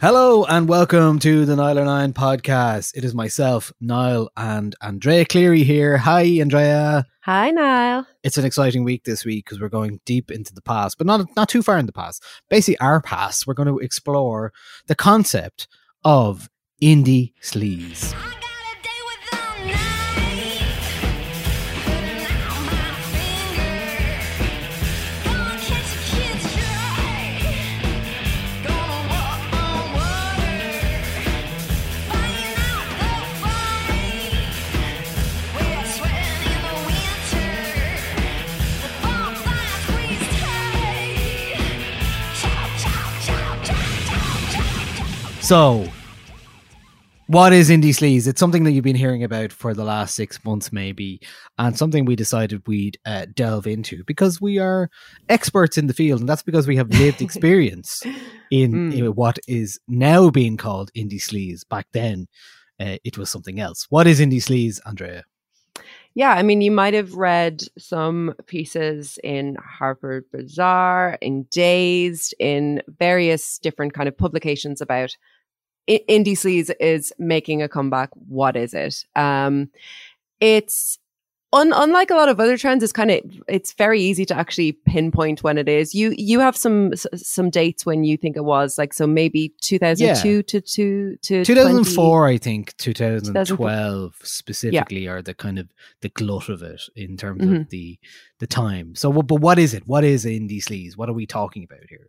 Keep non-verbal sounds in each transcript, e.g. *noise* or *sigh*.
Hello and welcome to the Niall Nine podcast. It is myself, Niall, and Andrea Cleary here. Hi, Andrea. Hi, Niall. It's an exciting week this week because we're going deep into the past, but not not too far in the past. Basically, our past. We're going to explore the concept of indie sleaze. So, what is indie sleaze? It's something that you've been hearing about for the last six months, maybe, and something we decided we'd uh, delve into because we are experts in the field, and that's because we have lived *laughs* experience in, Mm. in what is now being called indie sleaze. Back then, uh, it was something else. What is indie sleaze, Andrea? Yeah, I mean, you might have read some pieces in Harper's Bazaar, in Dazed, in various different kind of publications about I- indie sleaze is making a comeback. What is it? Um, it's un- unlike a lot of other trends. It's kind of it's very easy to actually pinpoint when it is. You you have some some dates when you think it was like so maybe two thousand two to two to 2004, 20 I think, 2012 specifically are the kind of the glut of it in terms Mhm. of the the time. So, but what is it? What is indie sleaze? What are we talking about here?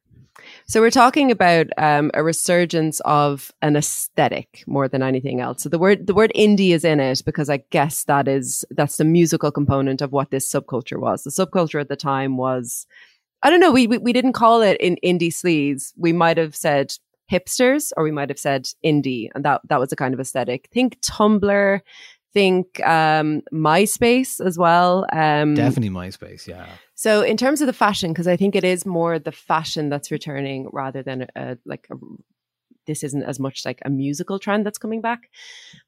So we're talking about um, a resurgence of an aesthetic more than anything else. So the word the word indie is in it because I guess that is that's the musical component of what this subculture was. The subculture at the time was I don't know. We we, we didn't call it in indie sleaze. We might have said hipsters or we might have said indie, and that that was a kind of aesthetic. Think Tumblr. Think um, MySpace as well. Um, Definitely MySpace, yeah. so in terms of the fashion, because I think it is more the fashion that's returning rather than a, like a, this isn't as much like a musical trend that's coming back.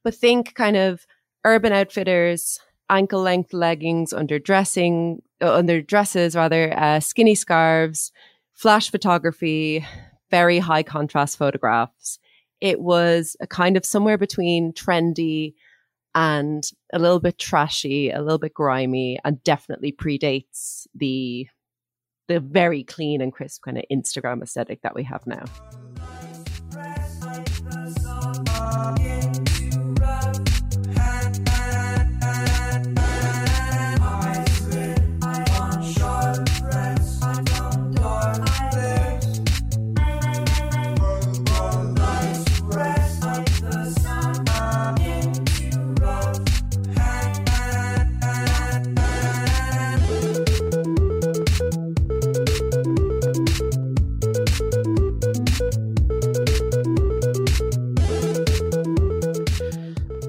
But think kind of Urban Outfitters, ankle length leggings, under dressing, uh, under dresses rather, uh, skinny scarves, flash photography, very high contrast photographs. It was a kind of somewhere between trendy and a little bit trashy, a little bit grimy, and definitely predates the the very clean and crisp kind of Instagram aesthetic that we have now.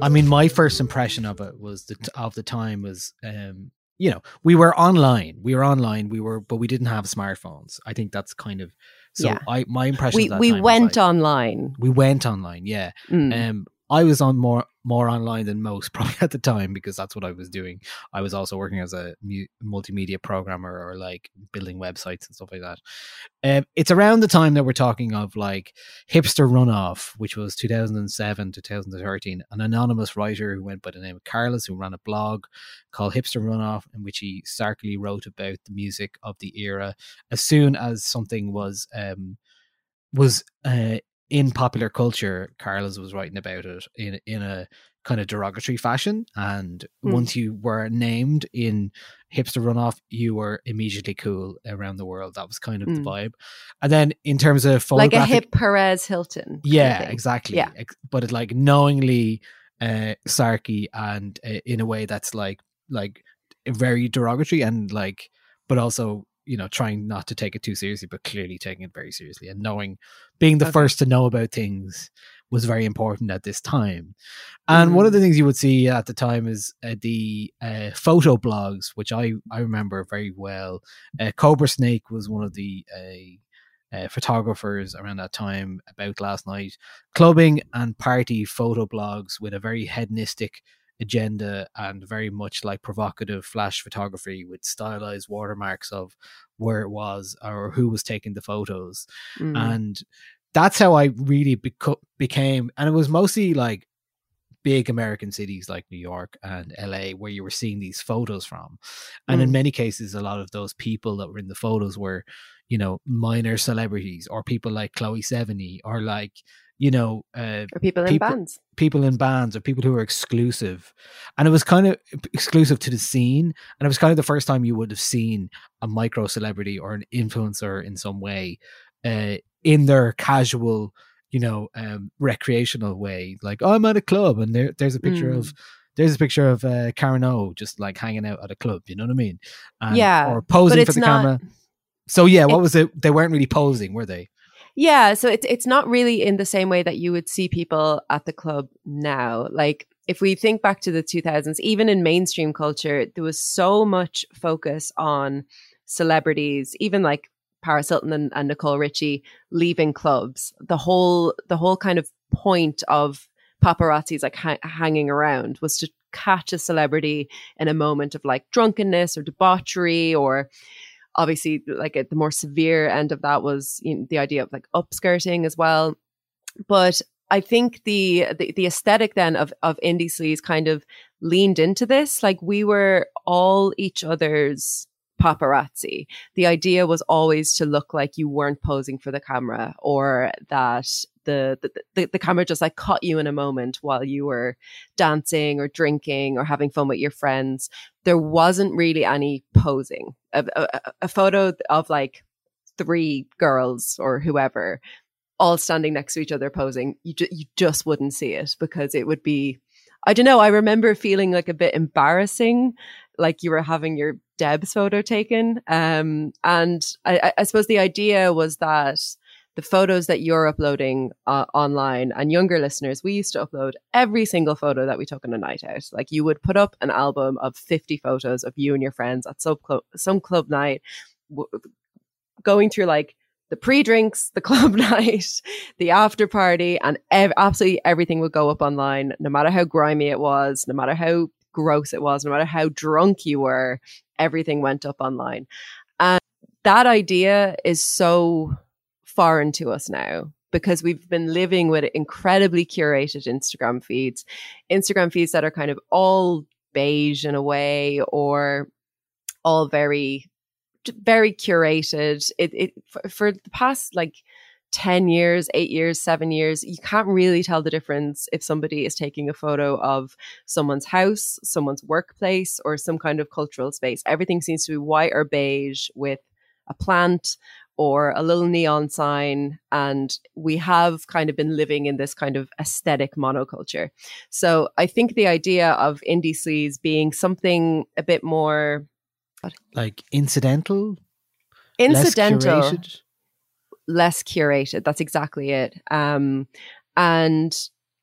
I mean, my first impression of it was the of the time was, um, you know, we were online, we were online, we were, but we didn't have smartphones. I think that's kind of so. Yeah. I my impression. we we went like- online. We went online, yeah. Mm. Um, I was on more more online than most *laughs* probably at the time because that's what I was doing. I was also working as a mu- multimedia programmer or like building websites and stuff like that. Um, it's around the time that we're talking of like hipster runoff, which was 2007 to 2013. An anonymous writer who went by the name of Carlos, who ran a blog called Hipster Runoff, in which he starkly wrote about the music of the era. As soon as something was um, was uh, in popular culture, Carlos was writing about it in in a kind of derogatory fashion. And Mm. once you were named in hipster runoff, you were immediately cool around the world. That was kind of the Mm. vibe. And then in terms of like a hip Perez Hilton. yeah, exactly. Yeah. But it like knowingly uh sarky and uh, in a way that's like like very derogatory and like but also you know trying not to take it too seriously but clearly taking it very seriously and knowing being the Okay. first to know about things was very important at this time and one of Mm. the things you would see at the time is uh, the uh, photo blogs which i i remember very well uh, Cobrasnake was one of the uh, uh, photographers around that time about last night clubbing and party photo blogs with a very hedonistic agenda and very much like provocative flash photography with stylized watermarks of where it was or who was taking the photos Mm. and that's how I really beco- became and it was mostly like big American cities like New York and LA where you were seeing these photos from and in Mm. many cases a lot of those people that were in the photos were you know minor celebrities or people like Chloe Sevigny or like you know uh, or people in bands. People in bands or people who are exclusive. And it was kind of exclusive to the scene and it was kind of the first time you would have seen a micro celebrity or an influencer in some way uh, in their casual you know um, recreational way. Like oh, i'm at a club and there, there's a picture Mm. of there's a picture of uh, Karen O just like hanging out at a club you know what I mean? And, Yeah, or posing for the not. camera. So yeah what was it? They weren't really posing were they Yeah, so it's it's not really in the same way that you would see people at the club now. Like if we think back to the 2000s, even in mainstream culture, there was so much focus on celebrities, even like Paris Hilton and, and Nicole Richie leaving clubs. The whole the whole kind of point of paparazzis like ha- hanging around was to catch a celebrity in a moment of like drunkenness or debauchery or obviously like at the more severe end of that was you know, the idea of like upskirting as well. But i think the, the the aesthetic then of of indie sleaze kind of leaned into this. Like we were all each other's paparazzi. The idea was always to look like you weren't posing for the camera or that the, the the camera just like caught you in a moment while you were dancing or drinking or having fun with your friends there wasn't really any posing. A, a, a photo of like three girls or whoever all standing next to each other posing, you ju- you just wouldn't see it because it would be. I don't know. I remember feeling like a bit embarrassing, like you were having your Deb's photo taken. Um, and I- I suppose the idea was that the photos that you're uploading uh, online and younger listeners, we used to upload every single photo that we took on a night out. Like you would put up an album of 50 photos of you and your friends at some club, some club night, w- going through like the pre-drinks, the *laughs* club night, the after party, and ev- absolutely everything would go up online, no matter how grimy it was, no matter how gross it was, no matter how drunk you were, everything went up online. And that idea is so foreign to us now because we've been living with incredibly curated Instagram feeds, Instagram feeds that are kind of all beige in a way or all very very curated. It, it for, for the past like 10 years 8 years 7 years you can't really tell the difference if somebody is taking a photo of someone's house someone's workplace or some kind of cultural space. Everything seems to be white or beige with a plant or a little neon sign. And we have kind of been living in this kind of aesthetic monoculture. So I think the idea of indie sleaze being something a bit more like incidental incidental, less curated? less curated. That's exactly it. Um, and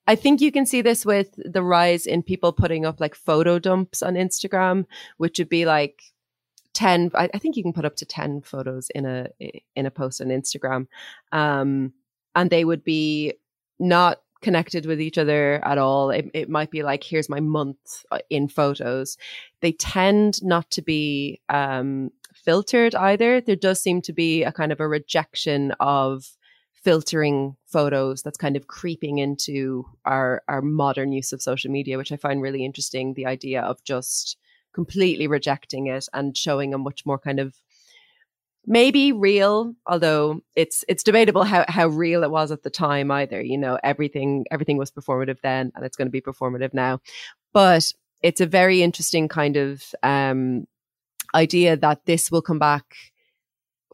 I think you can see this with the rise in people putting up like photo dumps on Instagram, which would be like 10 I, I think you can put up to 10 photos in a in a post on Instagram. Um and they would be not connected with each other at all. It, it might be like, here's my month uh, in photos. They tend not to be um, filtered either. There does seem to be a kind of a rejection of filtering photos that's kind of creeping into our our modern use of social media which i find really interesting the idea of just completely rejecting it and showing a much more kind of maybe real although it's it's debatable how how real it was at the time either you know everything everything was performative then and it's going to be performative now but it's a very interesting kind of um idea that this will come back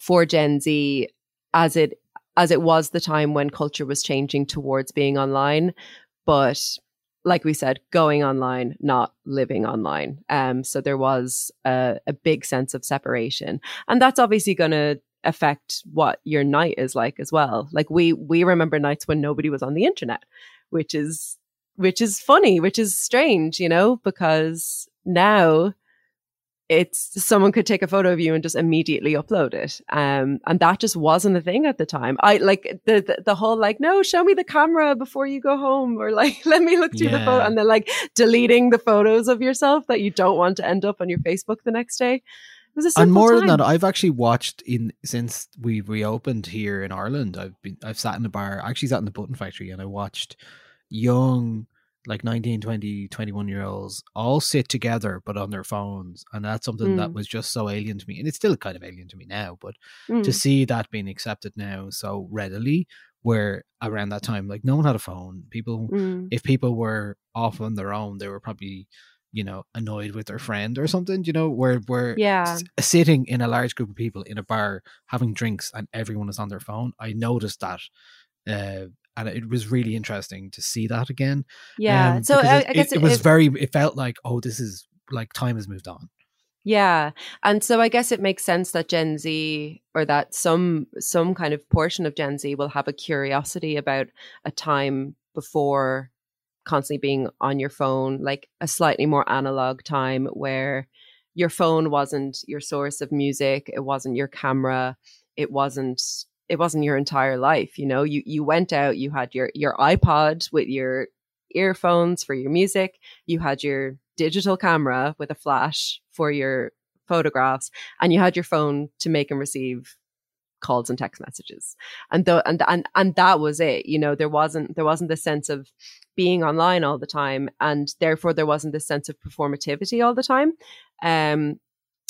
for gen z as it as it was the time when culture was changing towards being online. But like we said, going online, not living online. Um, so there was a, a big sense of separation. And that's obviously going to affect what your night is like as well. Like we, we remember nights when nobody was on the internet, which is, which is funny, which is strange, you know, because now it's someone could take a photo of you and just immediately upload it. Um, and that just wasn't a thing at the time. I like the, the, the whole like, no, show me the camera before you go home, or like, *laughs* let me look through yeah. the photo, and then like deleting the photos of yourself that you don't want to end up on your Facebook the next day. It was a and more time. than that, I've actually watched in since we reopened here in Ireland. I've been I've sat in the bar, I actually sat in the Button Factory, and I watched young like 19 20 21 year olds all sit together but on their phones and that's something mm. that was just so alien to me and it's still kind of alien to me now but mm. to see that being accepted now so readily where around that time like no one had a phone people mm. if people were off on their own they were probably you know annoyed with their friend or something you know where where yeah s- sitting in a large group of people in a bar having drinks and everyone is on their phone i noticed that uh, and it was really interesting to see that again. Yeah. Um, so I, I, guess it, it, it was very. It felt like oh, this is like time has moved on. Yeah. And so I guess it makes sense that Gen Z or that some some kind of portion of Gen Z will have a curiosity about a time before constantly being on your phone, like a slightly more analog time where your phone wasn't your source of music, it wasn't your camera, it wasn't it wasn't your entire life you know? You you went out you had your your ipod with your earphones for your music you had your digital camera with a flash for your photographs and you had your phone to make and receive calls and text messages. And though and and and that was it you know? There wasn't there wasn't the sense of being online all the time and therefore there wasn't this sense of performativity all the time. Um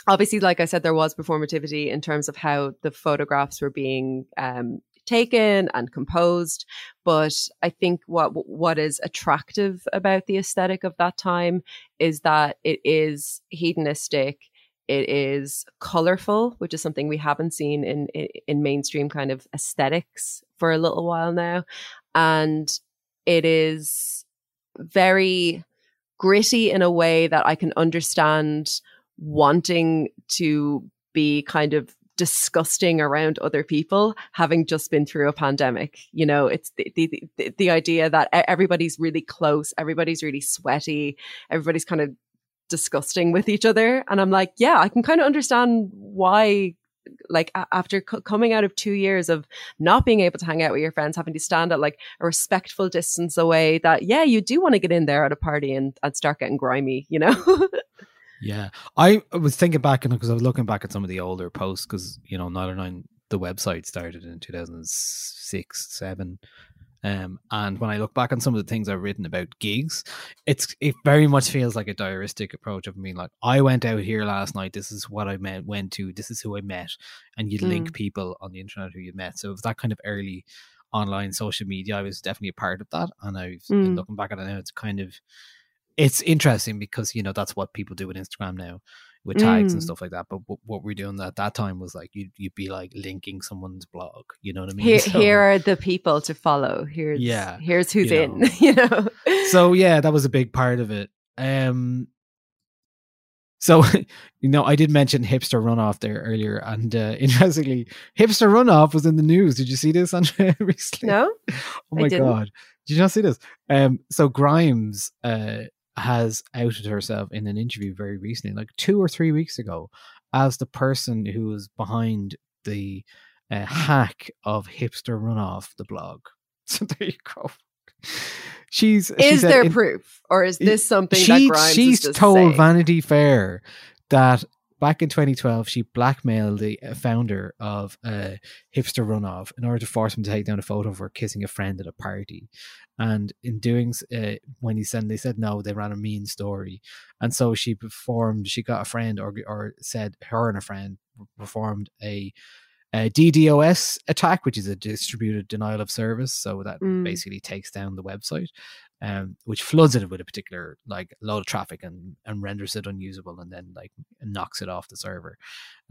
obviously, like I said, there was performativity in terms of how the photographs were being um, taken and composed. But I think what what is attractive about the aesthetic of that time is that it is hedonistic. It is colorful, which is something we haven't seen in, in, in mainstream kind of aesthetics for a little while now, and it is very gritty in a way that I can understand wanting to be kind of disgusting around other people having just been through a pandemic. You know it's the, the the, the idea that everybody's really close everybody's really sweaty everybody's kind of disgusting with each other. And i'm like yeah i can kind of understand why like after c- coming out of two years of not being able to hang out with your friends having to stand at like a respectful distance away that yeah you do want to get in there at a party and, and start getting grimy you know *laughs* Yeah, I was thinking back and because I was looking back at some of the older posts because you know Nialler9 the website started in two thousand six seven, um, and when I look back on some of the things I've written about gigs, it's it very much feels like a diaristic approach of being like, I went out here last night. This is what I met, went to. This is who I met, and you'd mm. link people on the internet who you met. So it was that kind of early online social media. I was definitely a part of that, and I've mm. looking back at it now, it's kind of it's interesting because you know that's what people do with Instagram now with tags mm. and stuff like that. But w- what we're doing at that time was like you'd you'd be like linking someone's blog. You know what I mean? Here, *laughs* so, here are the people to follow. Here's yeah. Here's who's you in. Know. *laughs* you know. So yeah, that was a big part of it. Um. So, *laughs* you know, I did mention hipster runoff there earlier, and uh, interestingly, hipster runoff was in the news. Did you see this, Andrea, recently? No. Oh my god, did you not see this? Um, so Grimes uh has outed herself in an interview very recently, like two or three weeks ago, as the person who was behind the uh, hack of hipster runoff, the blog. *laughs* So there you go. She's Is there proof, or is this something she, she's told saying? Vanity Fair that back in 2012 she blackmailed the founder of uh, Hipster Runoff in order to force him to take down a photo of her kissing a friend at a party. And in doing, uh, when he said they said no, they ran a mean story, and so she performed. She got a friend, or or said her and a friend performed a. A DDoS attack, which is a distributed denial of service, so that Mm. basically takes down the website um, which floods it with a particular like load of traffic and and renders it unusable and then like knocks it off the server.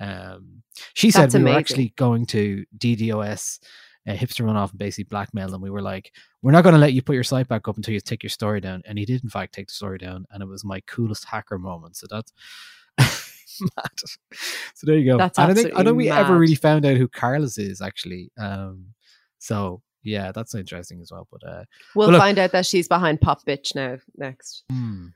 Um, she said That's we were actually going to DDoS. Uh, hipster runoff and basically blackmail them. We were like, we're not going to let you put your site back up until you take your story down. And he did, in fact, take the story down. And it was my coolest hacker moment. So that's *laughs* mad. So there you go. That's and I think I don't we ever really found out who Carlos is actually. Um, so yeah, that's interesting as well. But uh, We'll Well, look- find out that she's behind Popbitch now. Next, Hmm.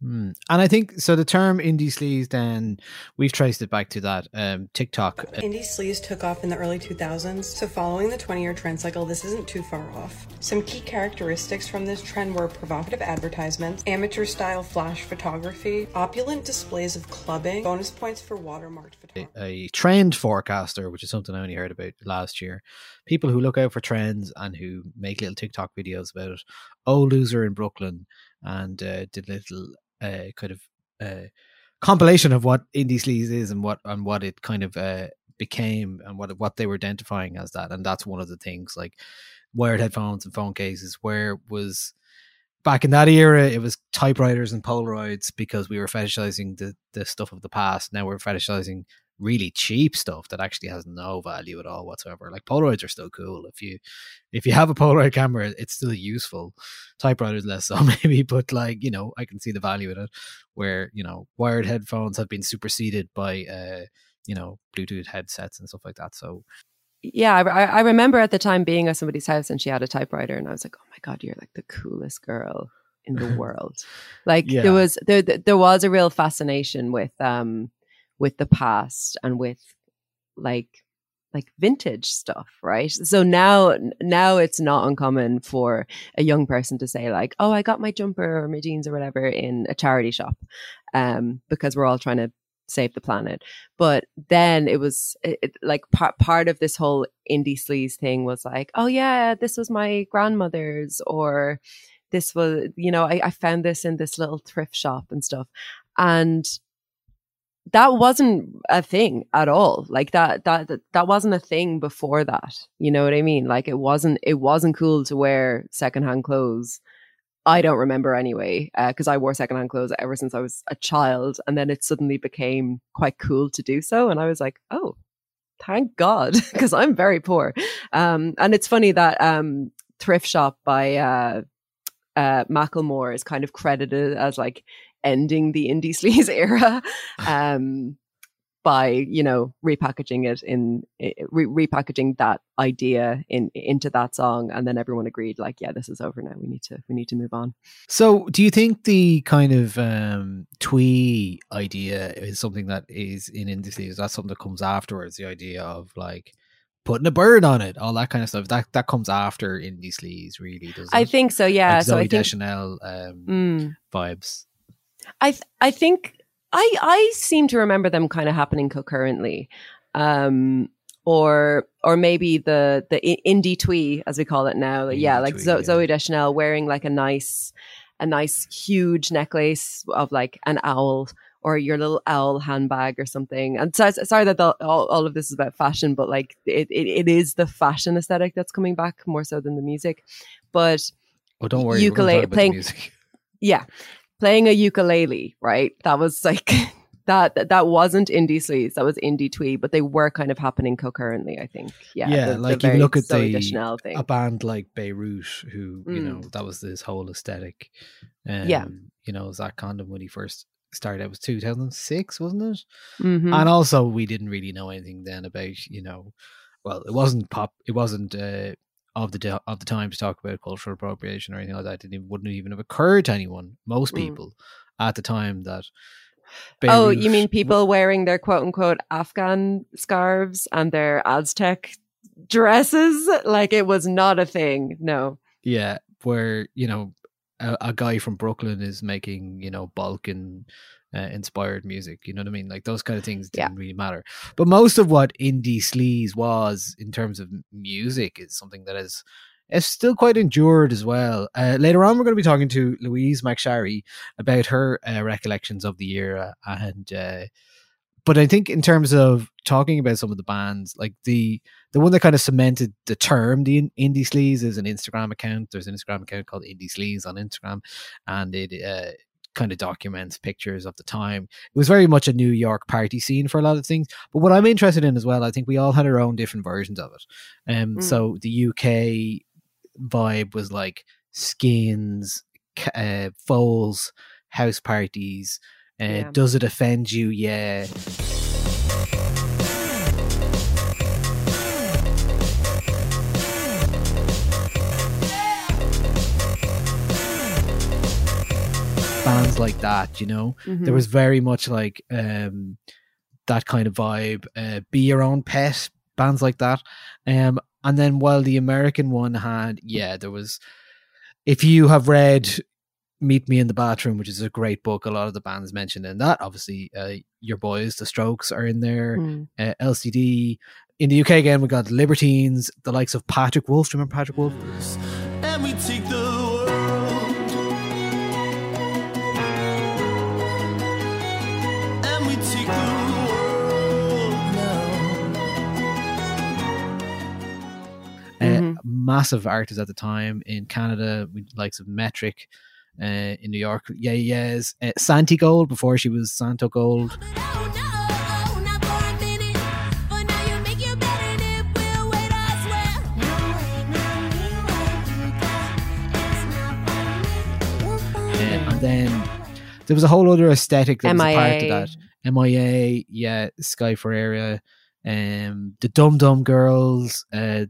Hmm. And I think so. The term indie sleaze, then we've traced it back to that um, TikTok. uh, Indie sleaze took off in the early 2000s, so following the 20 year trend cycle, this isn't too far off. Some key characteristics from this trend were provocative advertisements, amateur style flash photography, opulent displays of clubbing, bonus points for watermarked photography. a trend forecaster, which is something I only heard about last year. People who look out for trends and who make little TikTok videos about. Oh, loser in Brooklyn, and uh, did a little uh, kind of uh, compilation of what indie sleaze is and what and what it kind of uh, became and what what they were identifying as that. And that's one of the things like wired headphones and phone cases. Where was back in that era, it was typewriters and Polaroids because we were fetishizing the the stuff of the past. Now we're fetishizing really cheap stuff that actually has no value at all whatsoever. Like Polaroids are still cool. If you if you have a Polaroid camera, it's still useful. Typewriters less so *laughs* maybe, but like, you know, I can see the value in it. Where, you know, wired headphones have been superseded by uh, you know, Bluetooth headsets and stuff like that. So yeah, I, I remember at the time being at somebody's house and she had a typewriter, and I was like, "Oh my god, you're like the coolest girl in the *laughs* world." Like Yeah. there was there there there was a real fascination with um with the past and with like like vintage stuff, right? So now now it's not uncommon for a young person to say like, "Oh, I got my jumper or my jeans or whatever in a charity shop," um, because we're all trying to save the planet. But then it was it, it- like part part of this whole indie sleaze thing was like, "Oh yeah, this was my grandmother's," or this was you know I, I found this in this little thrift shop and stuff, and that wasn't a thing at all. Like that that that, that wasn't a thing before that. You know what i mean? Like it wasn't it wasn't cool to wear secondhand clothes. I don't remember anyway because i wore secondhand clothes ever since i was a child and then it suddenly became quite cool to do so and i was like oh thank god *laughs* because i'm very poor. Um and it's funny that um thrift shop by uh uh macklemore is kind of credited as like ending the indie sleaze *laughs* era um, by you know repackaging it in re- repackaging that idea in into that song, and then everyone agreed like, yeah, this is over now. We need to we need to move on. So, do you think the kind of um, twee idea is something that is in industry? Is that something that comes afterwards? The idea of like putting a bird on it, all that kind of stuff. That that comes after indie sleaze, really. Does I it? think so. Yeah. like so Zoe I think Deschanel um, Mm. vibes. I th- I think I I seem to remember them kind of happening concurrently, um, or or maybe the the indie twee as we call it now. Indie yeah, like twee, Zo- yeah. Zoe Deschanel wearing like a nice a nice huge necklace of like an owl or your little owl handbag or something. And so, sorry that the, all, all of this is about fashion, but like it, it, it is the fashion aesthetic that's coming back more so than the music. But Oh, don't worry. Ukulele- playing- music. *laughs* yeah, playing a ukulele, right? That was like *laughs* that. That, that wasn't indie sleaze. That was indie twee, but they were kind of happening concurrently. I think. Yeah. Yeah, the- the like you look at the thing. a band like Beirut, who you Mm. know that was this whole aesthetic. Um, Yeah. you know, Zach Condon when he first started out was 2006, wasn't it? Mhm. And also, we didn't really know anything then about you know, well, it wasn't pop, it wasn't uh, of the of the time to talk about cultural appropriation or anything like that. It didn't even, wouldn't even have occurred to anyone, most Mm. people, at the time that. Oh, you mean w- people wearing their quote unquote Afghan scarves and their Aztec dresses? Like it was not a thing. No. Yeah, where you know a, a guy from Brooklyn is making you know Balkan uh, inspired music. You know what I mean? Like those kind of things didn't really matter. But most of what indie sleaze was in terms of music is something that is is still quite endured as well. Uh, later on, we're going to be talking to Louise McSharry about her uh, recollections of the era and. Uh, but I think in terms of talking about some of the bands, like the the one that kind of cemented the term, the in- indie sleaze, is an Instagram account. There's an Instagram account called Indie Sleaze on Instagram, and it uh, kind of documents pictures of the time. It was very much a New York party scene for a lot of things. But what I'm interested in as well, I think we all had our own different versions of it. Um, Mm. so the UK vibe was like skins, uh, foals, house parties. Uh, Yeah. Does it offend you? Yeah. Bands like that, you know, there Mhm. was very much like um, that kind of vibe. Uh, Be your own pet, bands like that. Um, and then while the American one had, yeah, there was. If you have read Meet Me in the Bathroom, which is a great book. A lot of the bands mentioned in that. Obviously, uh, your boys, the Strokes, are in there. Mm. Uh, LCD. In the UK again, we got Libertines, the likes of Patrick Wolf. Do you remember Patrick Wolf? and massive artists at the time in Canada, with likes of Metric. Uh, in New York, yeah, yes, uh, Santigold before she was Santogold. And then there was a whole other aesthetic that was a part of that. MIA, yeah, Sky Ferreira, um, the Dum Dum Girls. Uh,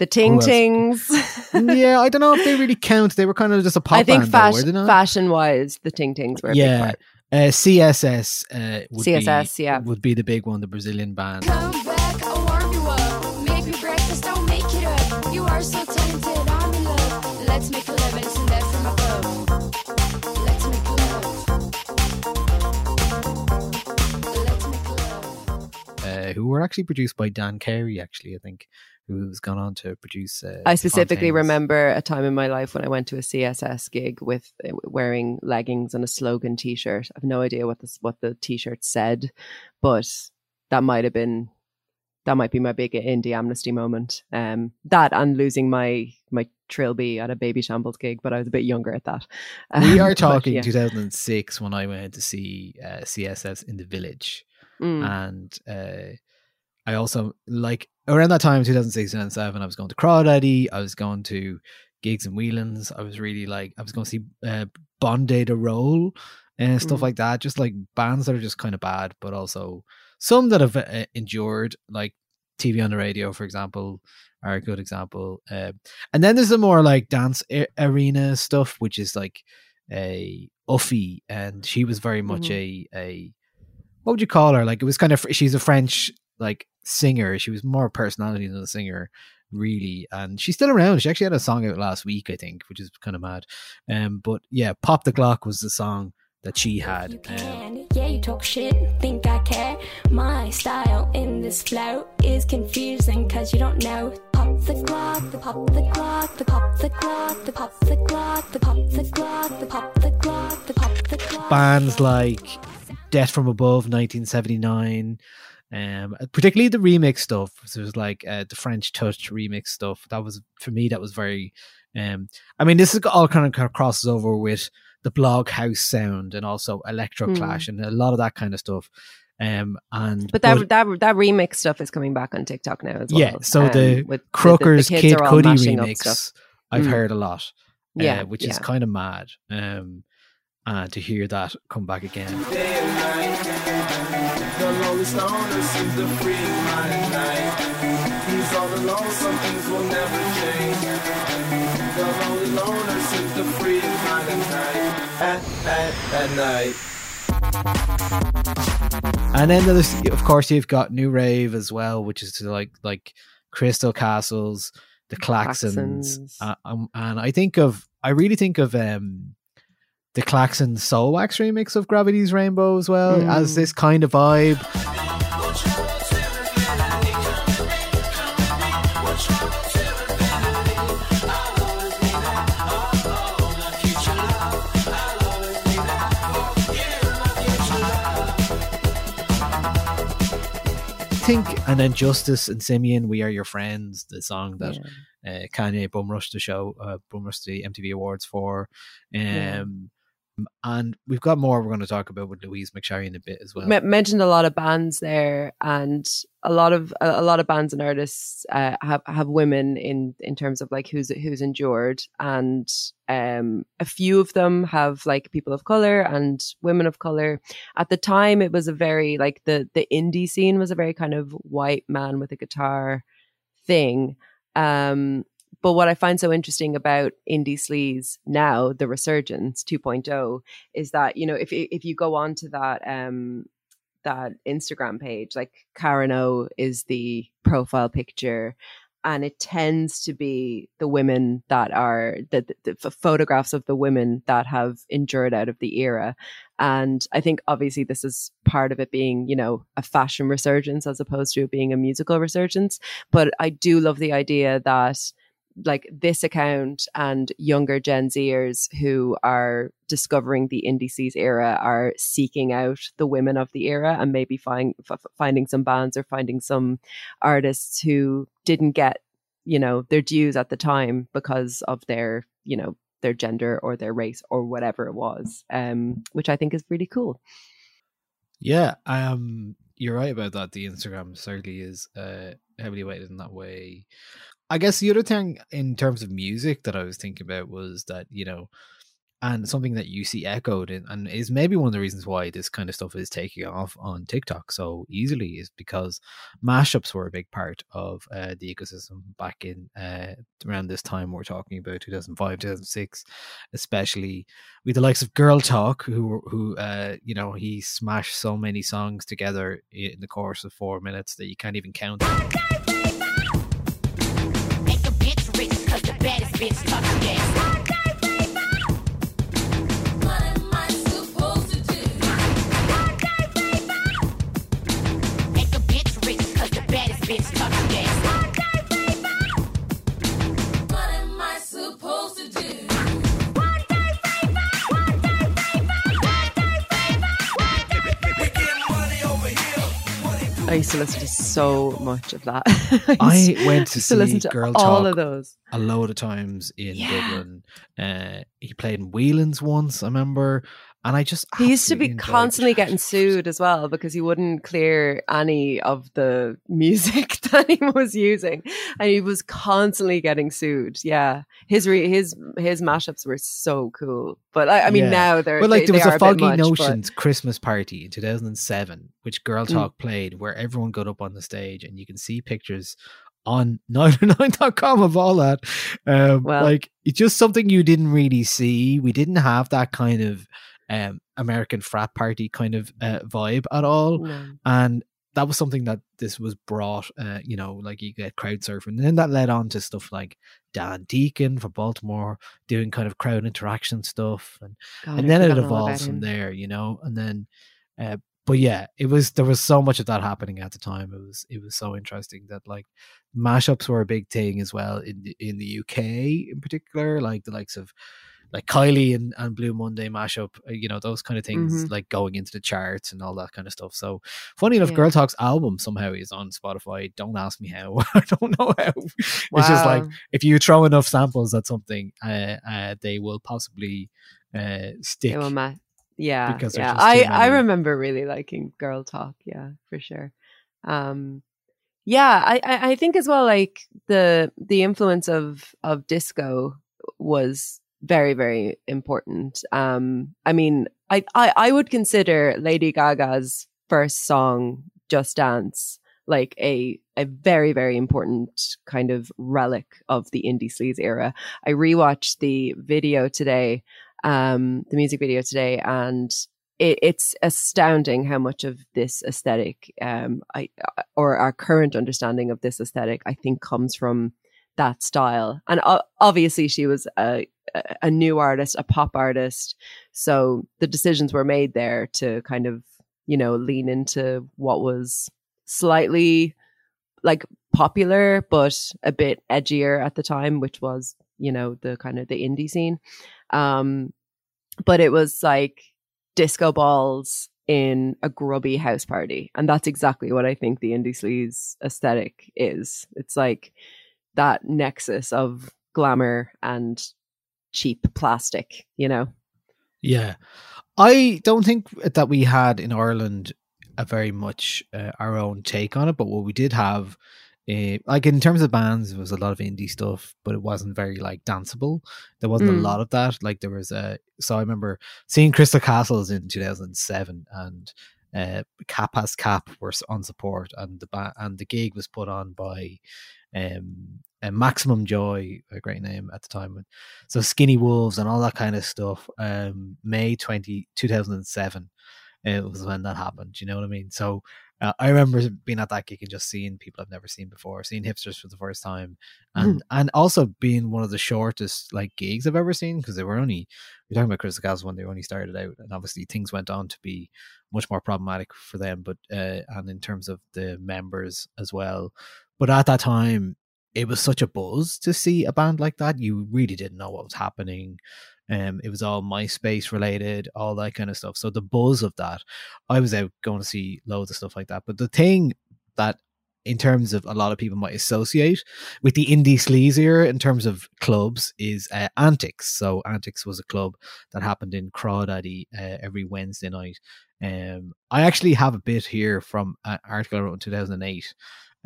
The Ting? Tings. *laughs* yeah, I don't know if they really count. They were kind of just a pop I think band, though, were fashion, they not? fashion wise, the Ting Tings were a big yeah. part. Uh, CSS uh, would CSS, be, yeah. would be the big one, the Brazilian band. Come back, I'll warm you up. Make me breakfast, don't make it up. You are so talented, I'm in love. Let's make love and send that from above. Let's make love. Let's make love. Uh, who were actually produced by Dan Carey, actually, I think, who's gone on to produce. Uh, I specifically Fontaines. remember a time in my life when I went to a CSS gig with uh, wearing leggings and a slogan T-shirt. I've no idea what this what the T-shirt said, but that might have been that might be my big indie amnesty moment. Um, that and losing my my trilby at a Babyshambles gig, but I was a bit younger at that. *laughs* We Um, are but talking yeah. 2006 when I went to see uh, CSS in the village. Mm. and uh, I also like around that time, 2006, 2007, I was going to Crawdaddy, I was going to gigs and Whelan's. I was really like, I was going to see uh, Bondi the Roll and stuff Mm. like that. Just like bands that are just kind of bad, but also some that have uh, endured, like TV on the radio, for example, are a good example. Uh, and then there's the more like dance a- arena stuff, which is like a Uffie, and she was very much a a what would you call her? Like it was kind of she's a French like singer. She was more personality than a singer, really. And she's still around. She actually had a song out last week, I think, which is kind of mad. Um, but yeah, "Pop the Glock" was the song that she had. You Um, yeah, you talk shit, think I care. My style in this flow is confusing cause you don't know. Pop the Glock, the pop the Glock, the pop the Glock, the pop the Glock, the pop the Glock, the pop the Glock, the pop the Glock. bands like Death from Above, 1979. Um, particularly the remix stuff. So it was like uh, the French Touch remix stuff. That was for me. That was very. Um, I mean, this is all kind of, kind of crosses over with the blog house sound and also electro Mm. clash and a lot of that kind of stuff. Um, and But that that that remix stuff is coming back on TikTok now as well. yeah, so um, the with- the- Crookers the Kid Cudi remix. I've Mm. heard a lot. uh, Yeah, which is kind of mad. Um, uh, to hear that come back again. Day and night. The seems to free his mind at night. He's all alone, some things will never change. The lonely loner seems to free his mind at night. At, at, at night. And then there's, of course, you've got New Rave as well, which is to like like Crystal Castles, the Klaxons, Klaxons. uh, um, and I think of I really think of um the Claxon Soulwax remix of Gravity's Rainbow as well as Mm. this kind of vibe. think, and then Justice and Simian, "We Are Your Friends," the song that uh, Kanye bum rushed the show, uh, bum rushed the MTV Awards for, um, Yeah. And we've got more we're going to talk about with Louise McSharry in a bit as well. Me- mentioned a lot of bands there, and a lot of a, a lot of bands and artists uh, have have women in in terms of like who's who's endured, and um, a few of them have like people of color and women of color. At the time, it was a very like the the indie scene was a very kind of white man with a guitar thing. Um, but what I find so interesting about indie sleaze now, the resurgence 2.0, is that you know if if you go on to that um that Instagram page, like Karen O is the profile picture, and it tends to be the women that are the, the, the photographs of the women that have endured out of the era. And I think obviously this is part of it being, you know, a fashion resurgence as opposed to it being a musical resurgence. But I do love the idea that like this account and younger Gen Zers who are discovering the indie sleaze era are seeking out the women of the era and maybe find, f- finding some bands or finding some artists who didn't get you know their dues at the time because of their you know their gender or their race or whatever it was um which i think is really cool Yeah, um, you're right about that. The Instagram certainly is uh, heavily weighted in that way. I guess the other thing in terms of music that I was thinking about was that you know, and something that you see echoed in, and is maybe one of the reasons why this kind of stuff is taking off on TikTok so easily is because mashups were a big part of uh, the ecosystem back in uh, around this time. We're talking about 2005, 2006, especially with the likes of Girl Talk, who who uh, you know he smashed so many songs together in the course of four minutes that you can't even count. Bitch talk gas. I used to listen to so much of that *laughs* I used went to used to listen see to Girl all Talk of those a load of times in Yeah. Dublin. Uh, he played in Whelan's once, I remember, and I just He used to be constantly getting sued as well because he wouldn't clear any of the music *laughs* that he was using, and he was constantly getting sued. Yeah, his re- his his mashups were so cool, but I, I mean Yeah. now they're Well, like they, there was a Foggy much, but- Notions Christmas party in 2007, which Girl Mm. Talk played, where everyone got up on the stage and you can see pictures on 909.com of all that. Um, Well- like it's just something you didn't really see. We didn't have that kind of um, American frat party kind of uh, vibe at all. No. And that was something that this was brought, uh, you know, like you get crowd surfing. And then that led on to stuff like Dan Deacon for Baltimore doing kind of crowd interaction stuff. And God, and then it forgot all about evolves from there, you know. And then, uh, but yeah, it was there was so much of that happening at the time. It was it was so interesting that like mashups were a big thing as well in the, in the UK in particular, like the likes of like Kylie and, and Blue Monday mashup, uh, you know, those kind of things, Mhm. like going into the charts and all that kind of stuff. So, funny enough, Yeah. Girl Talk's album somehow is on Spotify. Don't ask me how. *laughs* I don't know how. It's just like if you throw enough samples at something, uh, uh, they will possibly uh, stick. Ma- yeah, because yeah. I I remember really liking Girl Talk. Yeah, for sure. Um, yeah, I I think as well like the the influence of of disco was very very important. Um, I mean, I, I I would consider Lady Gaga's first song, "Just Dance," like a a very very important kind of relic of the indie sleaze era. I rewatched the video today, um, the music video today, and it, it's astounding how much of this aesthetic, um, I or our current understanding of this aesthetic, I think comes from that style. And uh, obviously, she was a a new artist, a pop artist, so the decisions were made there to kind of you know lean into what was slightly like popular but a bit edgier at the time which was you know the kind of the indie scene. Um but it was like disco balls in a grubby house party. And that's exactly what i think the indie sleaze aesthetic is. It's like that nexus of glamour and cheap plastic you know Yeah. I don't think that we had in Ireland a very much uh, our own take on it, but what we did have, uh, like in terms of bands, it was a lot of indie stuff, but it wasn't very like danceable. There wasn't a Mm. lot of that. Like there was a, so I remember seeing Crystal Castles in 2007 and uh, Cap as Cap were on support and the ba- and the gig was put on by um, uh, Maximum Joy, a great name at the time. So Skinny Wolves and all that kind of stuff. Um, May 20, 2007 it was when that happened. You know what I mean? So uh, I remember being at that gig and just seeing people I've never seen before, seeing hipsters for the first time, and and also being one of the shortest like gigs I've ever seen because they were only we're talking about Crystal Castles when they only started out, and obviously things went on to be much more problematic for them, but uh, and in terms of the members as well. But at that time, it was such a buzz to see a band like that. You really didn't know what was happening. Um, it was all MySpace related, all that kind of stuff. So the buzz of that, I was out going to see loads of stuff like that. But the thing that, in terms of a lot of people might associate with the indie sleaze era in terms of clubs, is uh, Antics. So Antics was a club that happened in Crawdaddy uh, every Wednesday night. Um, I actually have a bit here from an article I wrote in 2008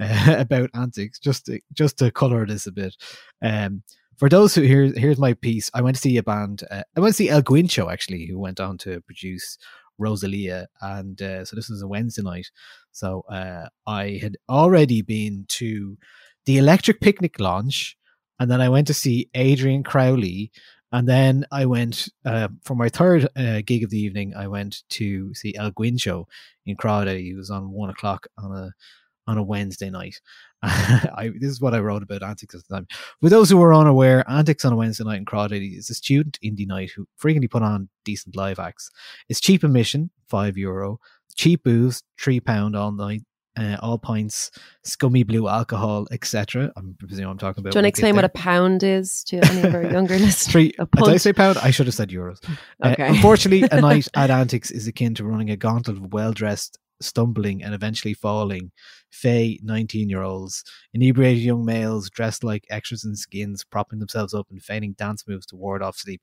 uh, *laughs* about antics just to just to color this a bit um for those who here's here's my piece i went to see a band uh, i went to see el guincho actually who went on to produce rosalia and uh, so this was a wednesday night so uh i had already been to the electric picnic launch and then i went to see adrian crowley and then I went uh, for my third uh, gig of the evening. I went to see El Guincho in Crawdaddy. He was on one o'clock on a on a Wednesday night. *laughs* I, this is what I wrote about Antics at the time. For those who are unaware, Antics on a Wednesday night in Crawdaddy is a student indie night who frequently put on decent live acts. It's cheap admission, five euro, cheap booze, three pound all night. Uh, all pints, scummy blue alcohol, etc. I'm presuming I'm talking about. do you want to when we get explain what a pound is to any of our *laughs* younger listeners Three. a Did I say pound? I should have said euros. Uh, unfortunately, a night *laughs* at Antics is akin to running a gauntlet of well dressed, stumbling, and eventually falling, fey 19 year olds, inebriated young males dressed like extras in skins, propping themselves up and feigning dance moves to ward off sleep.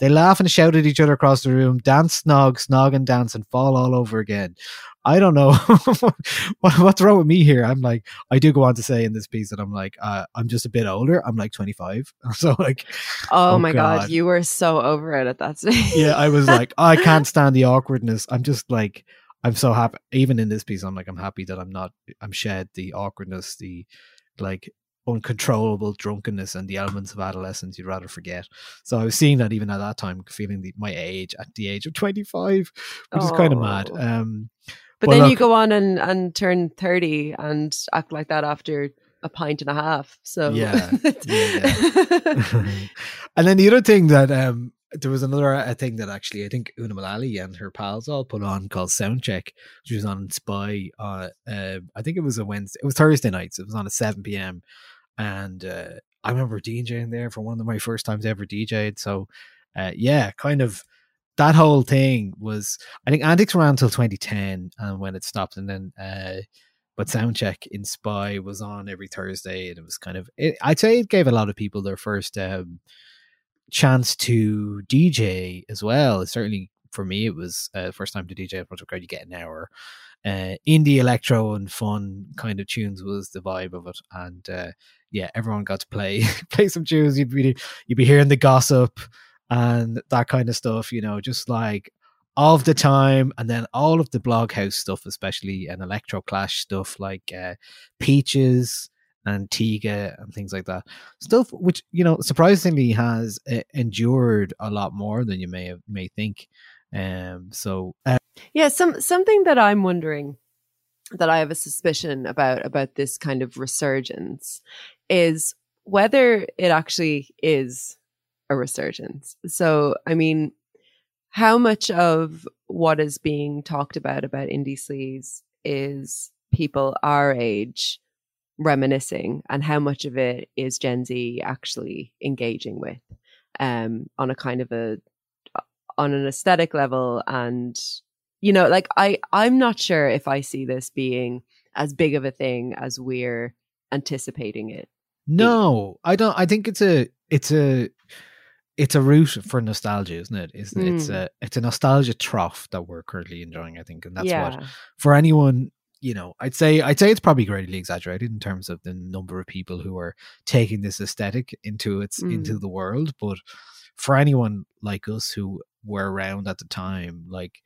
They laugh and shout at each other across the room, dance, snog, snog, and dance, and fall all over again. I don't know *laughs* what, what's wrong with me here. I'm like, I do go on to say in this piece that I'm like, uh, I'm just a bit older. I'm like 25. *laughs* So, like, oh, oh my god. God. you were so over it at that *laughs* stage yeah, I was like, I can't stand the awkwardness. I'm just like, I'm so happy. Even in this piece, I'm like, I'm happy that I'm not, I'm shed the awkwardness, the like uncontrollable drunkenness and the elements of adolescence you'd rather forget. So I was seeing that even at that time, feeling the, my age at the age of 25, which is kind of mad. Oh. Um, But Well, then you go on and, and turn 30 and act like that after a pint and a half. So Yeah, *laughs* *laughs* and then the other thing that um there was another uh, thing that actually I think Una Mullally and her pals all put on called Soundcheck, which was on Spy. Uh, uh, I think it was a Wednesday. It was Thursday nights. It was on at seven p.m. And uh, I remember DJing there for one of my first times ever DJed. So, uh, yeah, kind of that whole thing was. I think Antics ran until 2010, and when it stopped, and then. Uh, but Soundcheck in Spy was on every Thursday, and it was kind of. It, I'd say it gave a lot of people their first um, chance to DJ as well. Certainly for me, it was uh, first time to DJ in front a crowd. You get an hour. Uh, indie electro and fun kind of tunes was the vibe of it, and uh, yeah, everyone got to play *laughs* play some tunes. You'd be you'd be hearing the gossip, and that kind of stuff. You know, just like of the time, and then all of the bloghouse stuff, especially and electro clash stuff like uh, Peaches and Tiga and things like that. Stuff which you know surprisingly has uh, endured a lot more than you may have, may think. Um, so uh, Yeah, some something that I'm wondering that I have a suspicion about about this kind of resurgence is whether it actually is a resurgence. So, I mean, how much of what is being talked about about indie sleaze is people our age reminiscing and how much of it is Gen Z actually engaging with um on a kind of a on an aesthetic level and you know like I I'm not sure if I see this being as big of a thing as we're anticipating it. no, I don't. I think it's a it's a it's a route for nostalgia, isn't it? Isn't it? It's Mm. a it's a nostalgia trough that we're currently enjoying. I think, and that's what for anyone you know i'd say i'd say it's probably greatly exaggerated in terms of the number of people who are taking this aesthetic into its into Mm. the world but for anyone like us who were around at the time like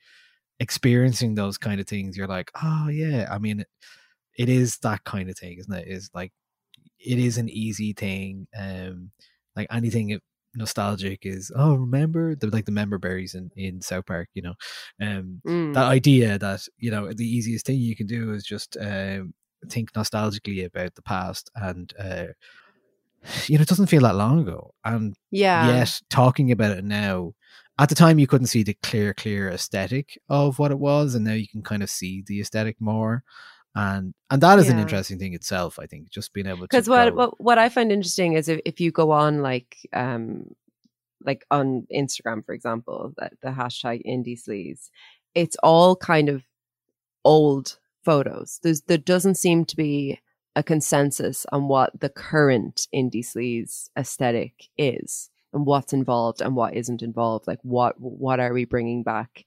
experiencing those kind of things you're like oh yeah i mean it is that kind of thing isn't it is like it is an easy thing um like anything nostalgic is oh remember the like the member berries in in south park you know um Mm. that idea that you know the easiest thing you can do is just um think nostalgically about the past and uh *sighs* you know it doesn't feel that long ago and Yeah. yet talking about it now at the time you couldn't see the clear clear aesthetic of what it was and now you can kind of see the aesthetic more and and that is an interesting thing itself i think just being able to because what, what what I find interesting is if, if you go on like um like on Instagram for example that the hashtag indie sleaze it's all kind of old photos. There's there doesn't seem to be a consensus on what the current indie sleaze aesthetic is and what's involved and what isn't involved like what what are we bringing back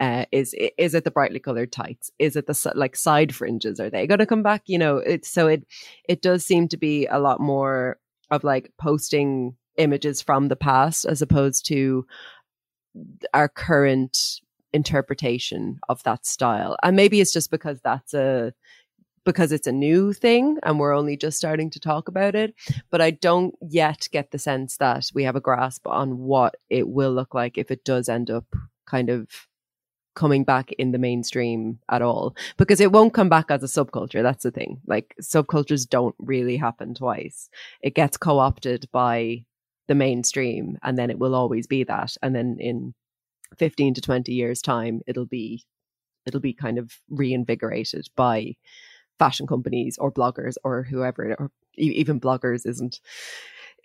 uh, is is it the brightly colored tights? Is it the like side fringes? Are they going to come back? You know, it's so it it does seem to be a lot more of like posting images from the past as opposed to our current interpretation of that style. And maybe it's just because that's a because it's a new thing and we're only just starting to talk about it. But I don't yet get the sense that we have a grasp on what it will look like if it does end up kind of coming back in the mainstream at all. Because it won't come back as a subculture that's the thing. Like subcultures don't really happen twice. It gets co-opted by the mainstream and then it will always be that. And then in 15 to 20 years time it'll be it'll be kind of reinvigorated by fashion companies or bloggers or whoever or even bloggers isn't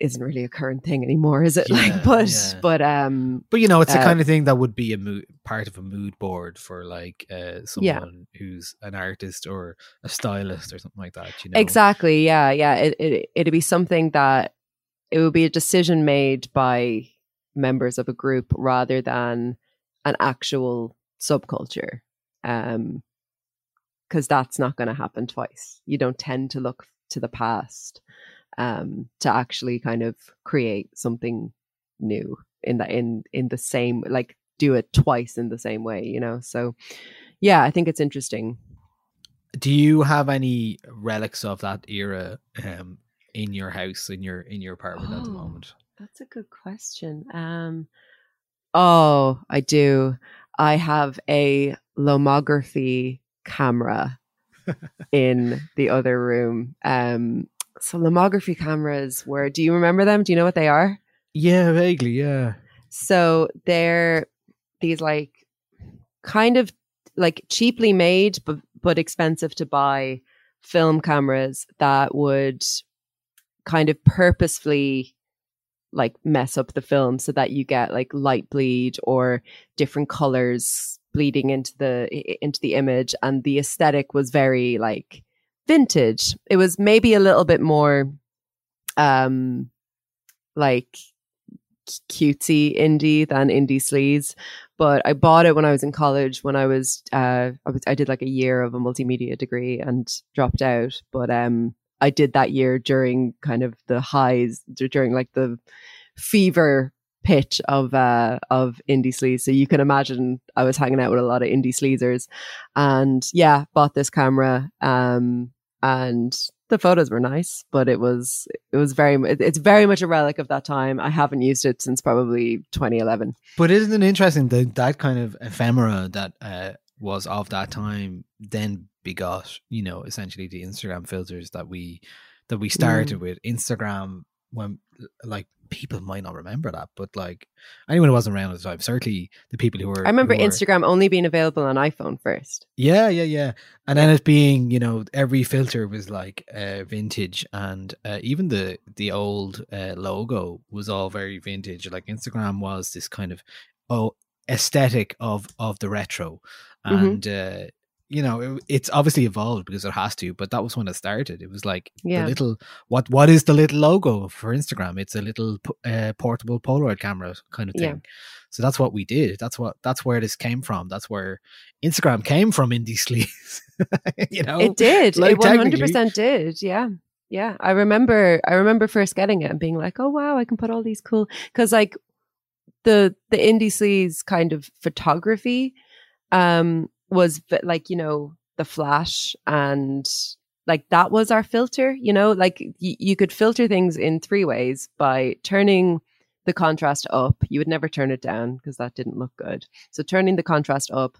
isn't really a current thing anymore is it *laughs* Yeah, like but yeah. but um But you know, it's the uh, kind of thing that would be a mood, part of a mood board for like uh, someone Yeah. who's an artist or a stylist or something like that. You know, Exactly. Yeah. Yeah. It, it, it'd be something that it would be a decision made by members of a group rather than an actual subculture. Um, because that's not going to happen twice. You don't tend to look to the past um, to actually kind of create something new in the in in the same like do it twice in the same way. You know. So yeah, I think it's interesting. Do you have any relics of that era um, in your house, in your in your apartment at the Oh. moment? That's a good question. Um, oh, I do. I have a lomography camera *laughs* in the other room. Um, so lomography cameras were. Do you remember them? Do you know what they are? Yeah, vaguely. Yeah. So they're these like kind of like cheaply made but but expensive to buy film cameras that would kind of purposefully like mess up the film so that you get like light bleed or different colors bleeding into the into the image and the aesthetic was very like vintage. It was maybe a little bit more um like cutesy indie than indie sleaze but i bought it when i was in college when i was uh i was i did like a year of a multimedia degree and dropped out but um i did that year during kind of the highs during like the fever pitch of uh of indie sleaze. So you can imagine i was hanging out with a lot of indie sleazers. And yeah bought this camera um and the photos were nice but it was it was very it's very much a relic of that time i haven't used it since probably 2011 But isn't it interesting that that kind of ephemera that uh, was of that time then begot, you know, essentially the Instagram filters that we that we started Mm. with. Instagram when like people might not remember that, but like anyone who wasn't around at the time, certainly the people who were i remember were- instagram only being available on iphone first Yeah, yeah, yeah. And then it being, you know, every filter was like uh, vintage, and uh, even the the old uh, logo was all very vintage. Like Instagram was this kind of oh aesthetic of of the retro, Mhm. and uh, you know, it, it's obviously evolved because it has to. But that was when it started. It was like Yeah. the little what what is the little logo for Instagram? It's a little uh, portable Polaroid camera kind of Yeah. thing. So that's what we did. That's what that's where this came from. That's where Instagram came from indie sleaze. *laughs* you know, It did. like, it 100% did. Yeah, yeah. I remember. I remember first getting it and being like, "Oh wow, I can put all these cool." Because like the the indie sleaze kind of photography um was like you know the flash and like that was our filter. You know, like y- you could filter things in three ways by turning the contrast up. You would never turn it down because that didn't look good. So turning the contrast up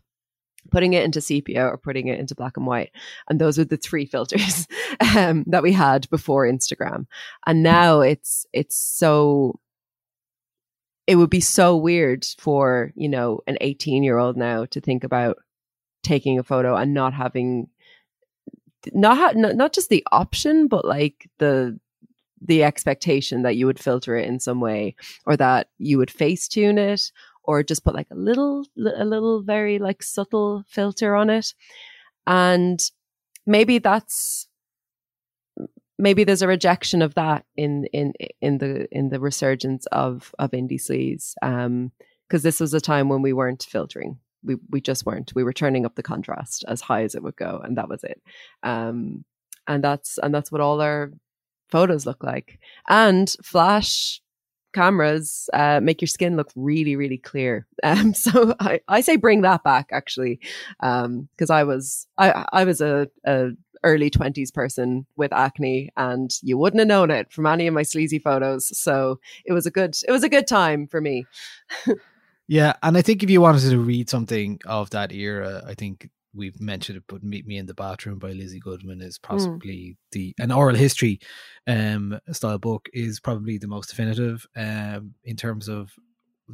putting it into sepia or putting it into black and white and those were the three filters *laughs* um, that we had before instagram and now it's it's so it would be so weird for you know an 18 year old now to think about taking a photo and not having not ha- not, just the option but like the the expectation that you would filter it in some way or that you would face tune it or just put like a little a little very like subtle filter on it. And maybe that's maybe there's a rejection of that in in in the in the resurgence of of indie sleaze um because this was a time when we weren't filtering we we just weren't we were turning up the contrast as high as it would go and that was it. Um and that's and that's what all our photos look like. And flash cameras uh, make your skin look really really clear. *laughs* Um so i i say bring that back actually um because i was i i was a, a early 20s person with acne and you wouldn't have known it from any of my sleazy photos. So it was a good it was a good time for me *laughs* Yeah, and I think if you wanted to read something of that era, I think we've mentioned it, but "Meet Me in the Bathroom" by Lizzie Goodman is possibly the an oral history um, style book is probably the most definitive um, in terms of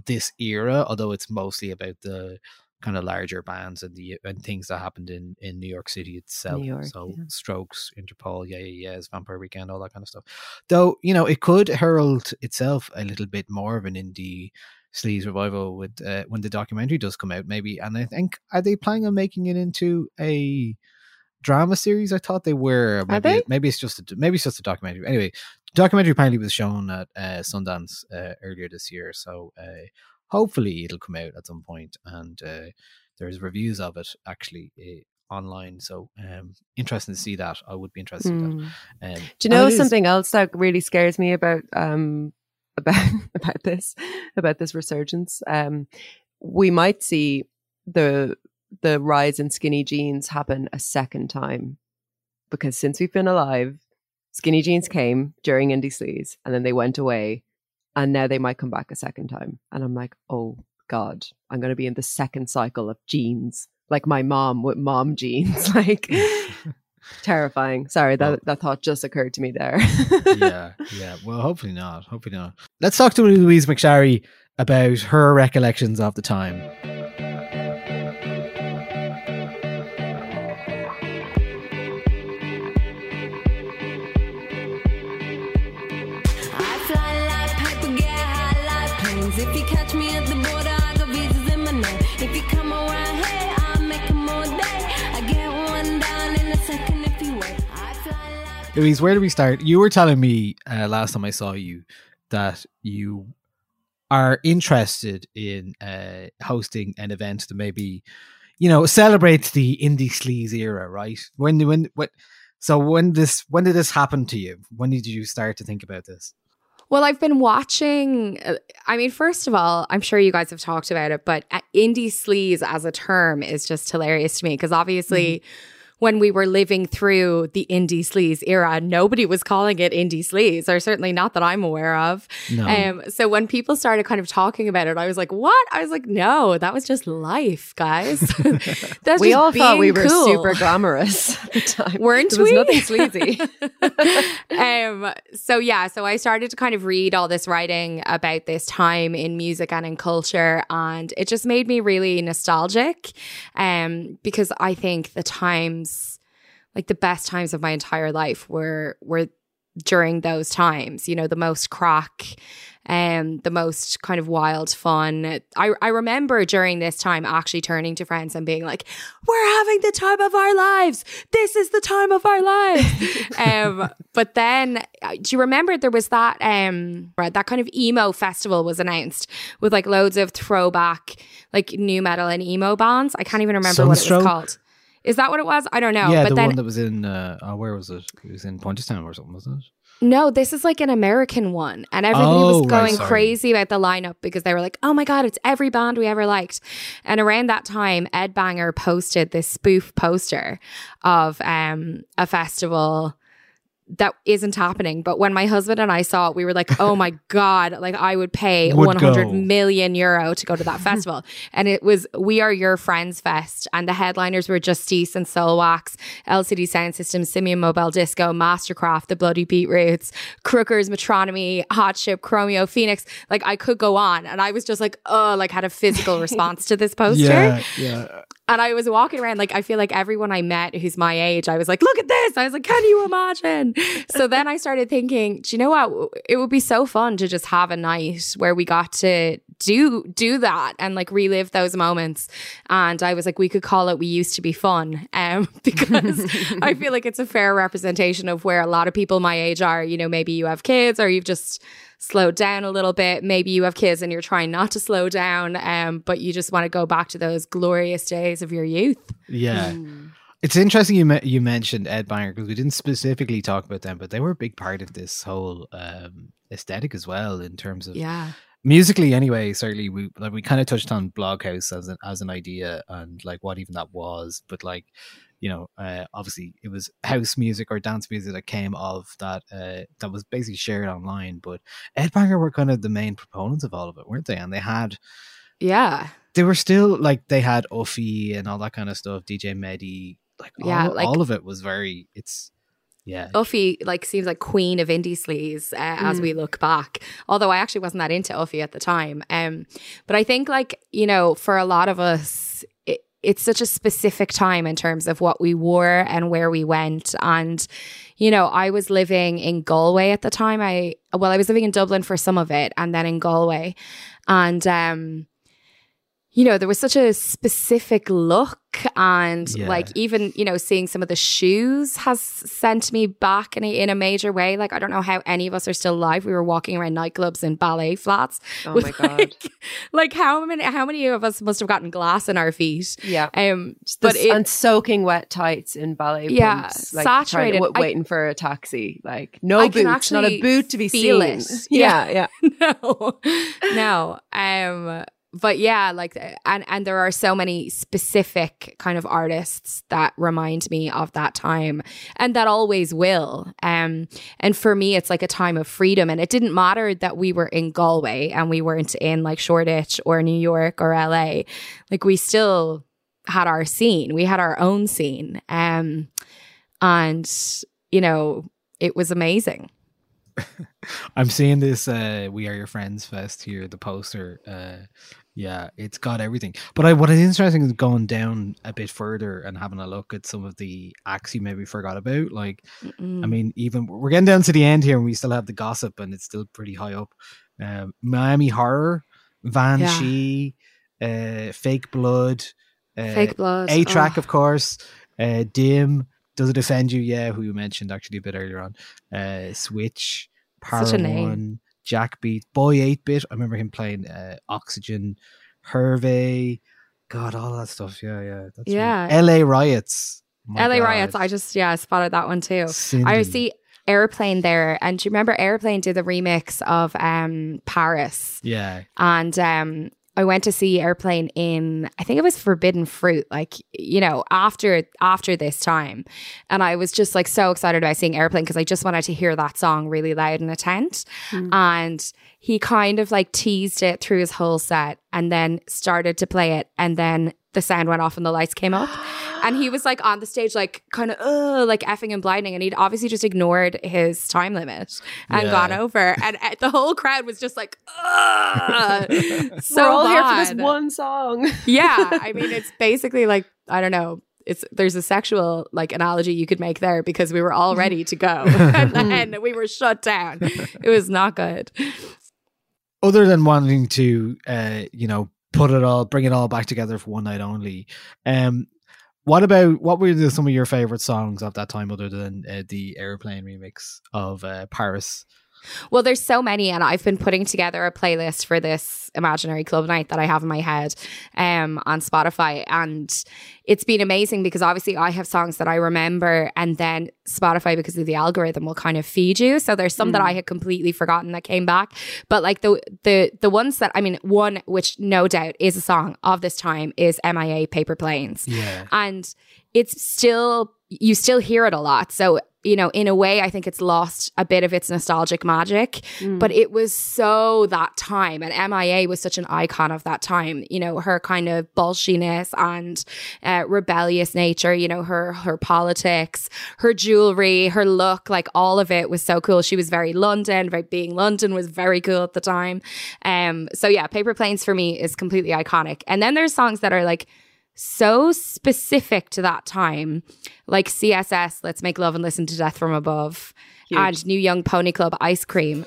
this era. Although it's mostly about the kind of larger bands and the and things that happened in in New York City itself. York, so yeah. Strokes, Interpol, yeah, yeah, yes, Vampire Weekend, all that kind of stuff. Though you know, it could herald itself a little bit more of an indie sleaze revival with uh, when the documentary does come out, maybe. And I think are they planning on making it into a drama series? I thought they were. Are Maybe, they? maybe it's just a, maybe it's just a documentary. Anyway, the documentary apparently was shown at uh, Sundance uh, earlier this year, so uh, hopefully it'll come out at some point. And uh, there's reviews of it actually. Uh, online so um interesting to see that i would be interested in Mm. that um Do you know it is- something else that really scares me about um about *laughs* about this about this resurgence? Um, we might see the the rise in skinny jeans happen a second time because since we've been alive, skinny jeans came during indie sleaze and then they went away, and now they might come back a second time. And I'm like, oh god, I'm going to be in the second cycle of jeans, like my mom with mom jeans, *laughs* like. Terrifying. Sorry, that, Well- that thought just occurred to me there. yeah, *laughs* yeah. Well, hopefully not. Hopefully not. Let's talk to Louise McSharry about her recollections of the time. I fly like paper, get high like planes. If you catch me at the border, Louise, where do we start? You were telling me uh, last time I saw you that you are interested in uh, hosting an event to maybe, you know, celebrate the indie sleaze era, right? When when what? So when this when did this happen to you? When did you start to think about this? Well, I've been watching. uh, I mean, first of all, I'm sure you guys have talked about it, but uh, indie sleaze as a term is just hilarious to me because obviously. When we were living through the indie sleaze era, nobody was calling it indie sleaze, or certainly not that I'm aware of. No. Um, so when people started kind of talking about it, I was like, "What?" I was like, "No, that was just life, guys." *laughs* That's we just all thought we were cool. super glamorous at the *laughs* time. Weren't there was we? nothing sleazy. *laughs* um so yeah so i started to kind of read all this writing about this time in music and in culture and it just made me really nostalgic um because i think the times like the best times of my entire life were were during those times you know the most crack um the most kind of wild fun. I i remember during this time actually turning to friends and being like we're having the time of our lives. This is the time of our lives. *laughs* Um but then uh, do you remember there was that um that kind of emo festival was announced with like loads of throwback like new metal and emo bands? I can't even remember what it was called is that what it was i don't know yeah, but the then one that was in uh, oh, where was it? It was in Punchestown or something, wasn't it? No, this is like an American one. And everybody Oh, was going sorry. crazy about the lineup because they were like, oh my God, it's every band we ever liked. And around that time, Ed Banger posted this spoof poster of um, a festival that isn't happening. But when my husband and I saw it, we were like, oh my *laughs* God, like I would pay Would one hundred go. million euro to go to that festival. *laughs* And it was We Are Your Friends Fest. And the headliners were Justice and Soulwax, LCD Sound System, Simian Mobile Disco, MSTRKRFT, The Bloody Beetroots, Crookers, Metronomy, Hot Chip, Chromeo, Phoenix. Like I could go on. And I was just like, oh, like had a physical *laughs* response to this poster. Yeah, yeah. And I was walking around, like, I feel like everyone I met who's my age, I was like, look at this. I was like, can you imagine? so *laughs* then I started thinking, do you know what? It would be so fun to just have a night where we got to do do that and like relive those moments. And I was like, we could call it We Used to Be Fun. *laughs* Um, because I *laughs* feel like it's a fair representation of where a lot of people my age are. You know, maybe you have kids or you've just slowed down a little bit. Maybe you have kids and you're trying not to slow down, um, but you just want to go back to those glorious days of your youth. Yeah. It's interesting you me- you mentioned Ed Banger because we didn't specifically talk about them, but they were a big part of this whole um, aesthetic as well in terms of Yeah. musically. Anyway, certainly we like we kind of touched on Bloghouse as an as an idea and like what even that was, but like you know, uh, obviously it was *laughs* house music or dance music that came of that uh, that was basically shared online. But Ed Banger were kind of the main proponents of all of it, weren't they? And they had Yeah. they were still like they had Uffie and all that kind of stuff, DJ Mehdi, like Yeah, all, like- all of it was very it's yeah. Uffie like seems like queen of indie sleaze uh, as Mm. we look back. Although I actually wasn't that into Uffie at the time. Um, but I think like you know for a lot of us, it, it's such a specific time in terms of what we wore and where we went. And you know, I was living in Galway at the time. I well, I was living in Dublin for some of it, and then in Galway, and um. You know, there was such a specific look, and Yeah. like even you know, seeing some of the shoes has sent me back in a, in a major way. Like I don't know how any of us are still alive. We were walking around nightclubs in ballet flats. Oh my *laughs* God. Like, like how many how many of us must have gotten glass in our feet? Yeah. Um, But it, and soaking wet tights in ballet Yeah, pumps, like trying to- saturated. wa- I- waiting for a taxi, like no I boots, not a boot to be seen. it. *laughs* Yeah, yeah. *laughs* no, no. Um, but yeah, like, and and there are so many specific kind of artists that remind me of that time, and that always will. Um, and for me, it's like a time of freedom, and it didn't matter that we were in Galway and we weren't in like Shoreditch or New York or LA. Like, we still had our scene. We had our own scene. Um, and you know, it was amazing. *laughs* I'm seeing this uh We Are Your Friends Fest here, the poster. Uh yeah, it's got everything. But I what is interesting is going down a bit further and having a look at some of the acts you maybe forgot about. Like I Mm. mean, even we're getting down to the end here and we still have the gossip and it's still pretty high up. Um Miami Horror, Van Yeah. She, uh Fake Blood, uh, Fake Blood, A-Trak, oh. of course, uh Dim, Does It Offend You? Yeah, who you mentioned actually a bit earlier on. Uh Switch, Para a name. One, Jack Beat, Boy 8 Bit. I remember him playing uh, Oxygen, Herve, God, all that stuff. Yeah, yeah. That's. Yeah. LA Riots. My LA God. riots. I just yeah, spotted that one too. I see Aeroplane there. And do you remember Aeroplane did the remix of um, Paris? Yeah. And um, I went to see Aeroplane in I think it was Forbidden Fruit, like you know after after this time, and I was just like so excited about seeing Aeroplane because I just wanted to hear that song really loud in a tent, mm. and he kind of like teased it through his whole set, and then started to play it, and then the sound went off and the lights came up. And he was like on the stage, like kind of uh, like effing and blinding, and he'd obviously just ignored his time limit and Yeah. gone over, and uh, the whole crowd was just like, "Ugh." *laughs* so We're all here for this one song. *laughs* yeah, I mean, it's basically like I don't know. It's there's a sexual like analogy you could make there because we were all *laughs* ready to go and then we were shut down. It was not good. Other than wanting to, uh, you know, put it all, bring it all back together for one night only. Um, what about what were the, some of your favorite songs of that time, other than uh, the Aeroplane remix of uh, Paris? Well, there's so many, and I've been putting together a playlist for this imaginary club night that I have in my head um, on Spotify, and it's been amazing because obviously I have songs that I remember, and then Spotify, because of the algorithm, will kind of feed you. So there's some that Mm. I had completely forgotten that came back, but like the the the ones that I mean, one which no doubt is a song of this time is MIA Paper Planes Yeah. and it's still you still hear it a lot. So you know in a way i think it's lost a bit of its nostalgic magic Mm. but it was so that time and mia was such an icon of that time you know her kind of bolshiness and uh, rebellious nature you know her her politics her jewelry her look like all of it was so cool. She was very london very being london was very cool at the time. Um so yeah paper planes for me is completely iconic. And then there's songs that are like so specific to that time, like CSS, Let's Make Love and Listen to Death from Above, Huge. and New Young Pony Club Ice Cream.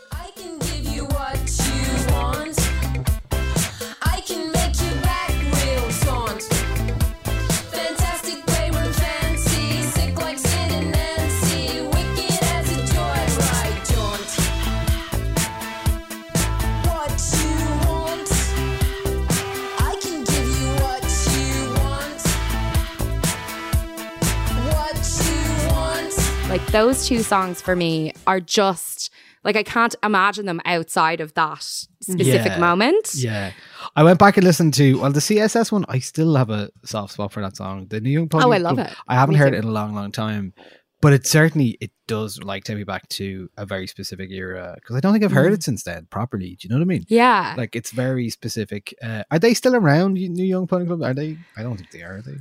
Those two songs for me are just like I can't imagine them outside of that specific Yeah. moment. Yeah. I went back and listened to well the CSS one. I still have a soft spot for that song. The New Young Pony Oh, I love it. I haven't Me heard too. it in a long, long time, but it certainly it does like take me back to a very specific era because I don't think I've heard Mm. it since then properly. Do you know what I mean? Yeah. Like it's very specific. Uh, are they still around? New Young Pony Club? Are they? I don't think they are. Are they?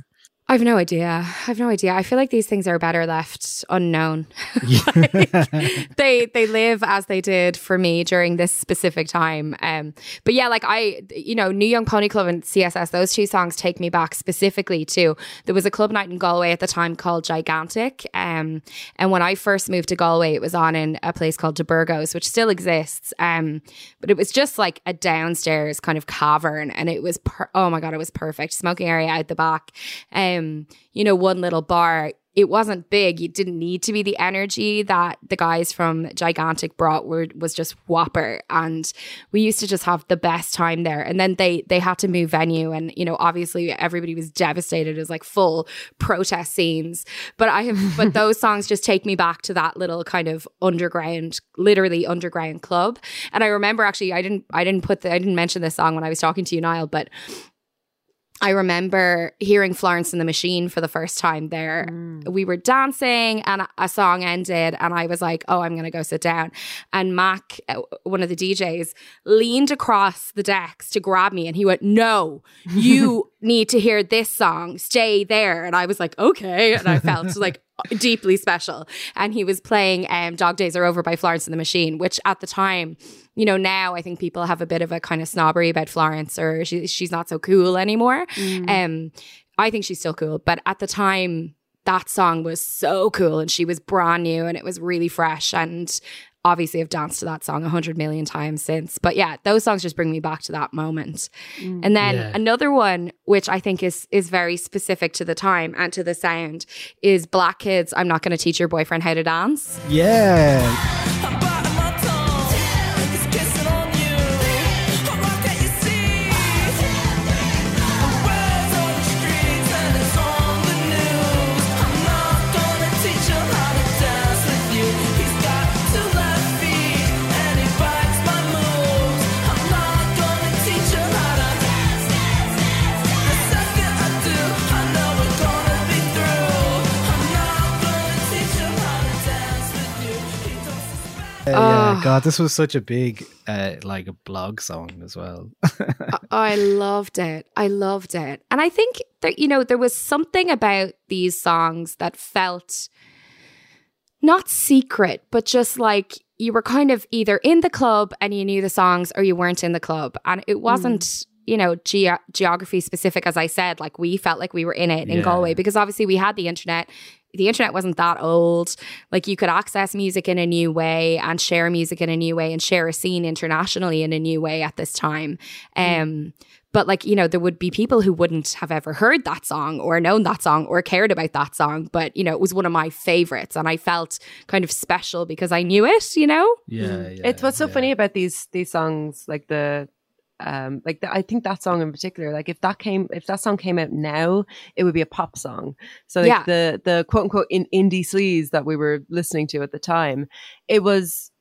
I've no idea. I've no idea. I feel like these things are better left unknown. *laughs* they they live as they did for me during this specific time. Um, but yeah, like I, you know, New Young Pony Club and CSS, those two songs take me back specifically to there was a club night in Galway at the time called Gigantic. Um, and when I first moved to Galway, it was on in a place called De Burgos, which still exists. Um, but it was just like a downstairs kind of cavern, and it was per- oh my god, it was perfect. Smoking area out the back. Um, you know, one little bar it wasn't big. You didn't need to be the energy that the guys from Gigantic brought were was just whopper. And we used to just have the best time there. And then they they had to move venue and you know, obviously everybody was devastated. It was like full protest scenes. But I have but *laughs* those songs just take me back to that little kind of underground, literally underground club. And I remember actually I didn't I didn't put the I didn't mention this song when I was talking to you, Niall, but I remember hearing Florence and the Machine for the first time there. We were dancing and a- a song ended, and I was like, Oh, I'm going to go sit down. And Mac, uh, one of the DJs, leaned across the decks to grab me and he went, No, you *laughs* need to hear this song. Stay there. And I was like, Okay. And I felt *laughs* like, deeply special. And he was playing um, Dog Days Are Over by Florence and the Machine, which at the time, you know, now I think people have a bit of a kind of snobbery about Florence or she, she's not so cool anymore. Um, I think she's still cool. But at the time, that song was so cool and she was brand new and it was really fresh. And obviously, I've danced to that song a hundred million times since. But yeah, those songs just bring me back to that moment. Mm. And then Yeah. another one, which I think is is very specific to the time and to the sound, is Black Kids. I'm not going to teach your boyfriend how to dance. Yeah. Oh. God, this was such a big, uh, like a blog song as well. *laughs* I loved it. I loved it. And I think that, you know, there was something about these songs that felt not secret, but just like you were kind of either in the club and you knew the songs or you weren't in the club. And it wasn't, you know, ge- geography specific, as I said. Like we felt like we were in it in Yeah. Galway because obviously we had the internet. The internet wasn't that old. Like you could access music in a new way and share music in a new way and share a scene internationally in a new way at this time. Um, but like, you know, there would be people who wouldn't have ever heard that song or known that song or cared about that song. But, you know, it was one of my favorites and I felt kind of special because I knew it, you know? yeah, yeah. it's what's so funny about these these songs like the um like the, i think that song in particular like if that came if that song came out now it would be a pop song. So like Yeah. the the quote unquote in indie sleaze that we were listening to at the time it was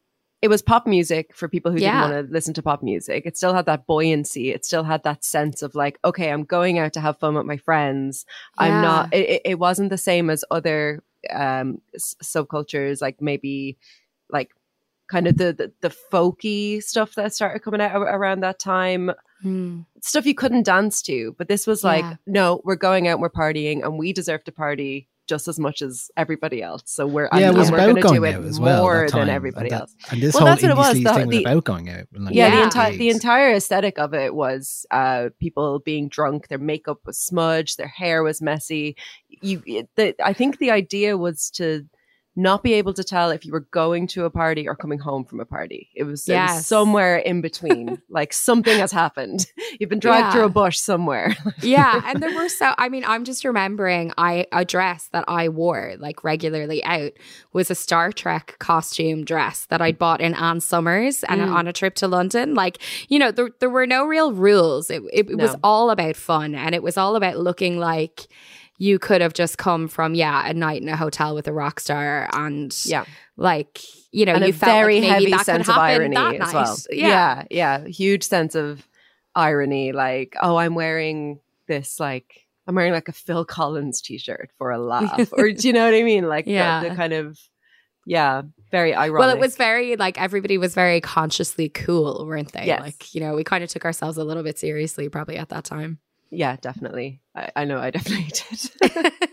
it was pop music for people who Yeah. didn't want to listen to pop music. It still had that buoyancy. It still had that sense of like okay i'm going out to have fun with my friends. I'm not it, it- it wasn't the same as other um subcultures like maybe like kind of the, the the folky stuff that started coming out around that time Hmm. stuff you couldn't dance to but this was like Yeah. no we're going out and we're partying and we deserve to party just as much as everybody else so we're yeah, it and, was and we're about going to do out it as well. more time, than everybody and that- else And this Well, whole that's what it was, sleaze the- thing was the- about going out. and, Like, yeah, the entire the entire aesthetic of it was uh people being drunk their makeup was smudged their hair was messy you it, the, i think the idea was to not be able to tell if you were going to a party or coming home from a party it was, it was somewhere in between *laughs* like something has happened *laughs* you've been dragged Yeah. through a bush somewhere *laughs* yeah, and there were so I mean, I'm just remembering I a dress that I wore like regularly out was a Star Trek costume dress that I'd bought in Ann Summers and Mm. on a trip to London. Like, you know, there there were no real rules. It it, it was all about fun and it was all about looking like you could have just come from yeah a night in a hotel with a rock star and yeah like you know and you a felt very like maybe heavy that sense could of irony as night. well yeah. yeah yeah huge sense of irony like oh i'm wearing this like i'm wearing like a phil collins t-shirt for a laugh or do you know what i mean *laughs* like the- Yeah. the, kind of yeah very ironic Well, it was very like everybody was very consciously cool, weren't they? Yes. Like, you know, we kind of took ourselves a little bit seriously probably at that time. yeah definitely I, I know i definitely *laughs* did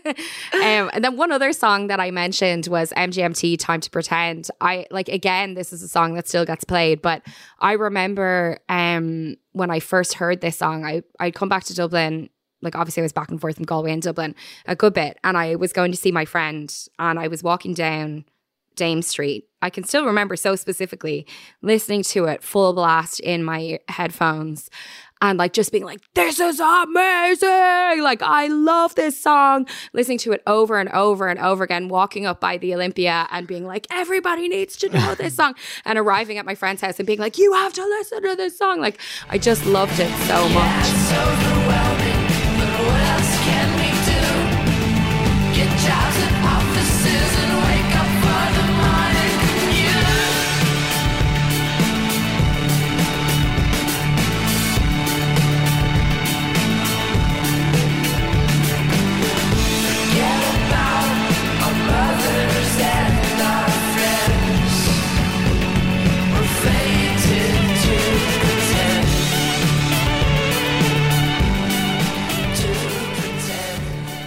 *laughs* um, and then one other song that I mentioned was MGMT Time to Pretend. I like again, this is a song that still gets played, but I remember um when I first heard this song, I I'd come back to Dublin. Like obviously I was back and forth from Galway and Dublin a good bit. And I was going to see my friend and I was walking down Dame Street. I can still remember so specifically listening to it full blast in my headphones and like just being like, this is amazing. Like, I love this song. Listening to it over and over and over again, walking up by the Olympia and being like, everybody needs to know this *laughs* song. And arriving at my friend's house and being like, you have to listen to this song. Like, I just loved it so much.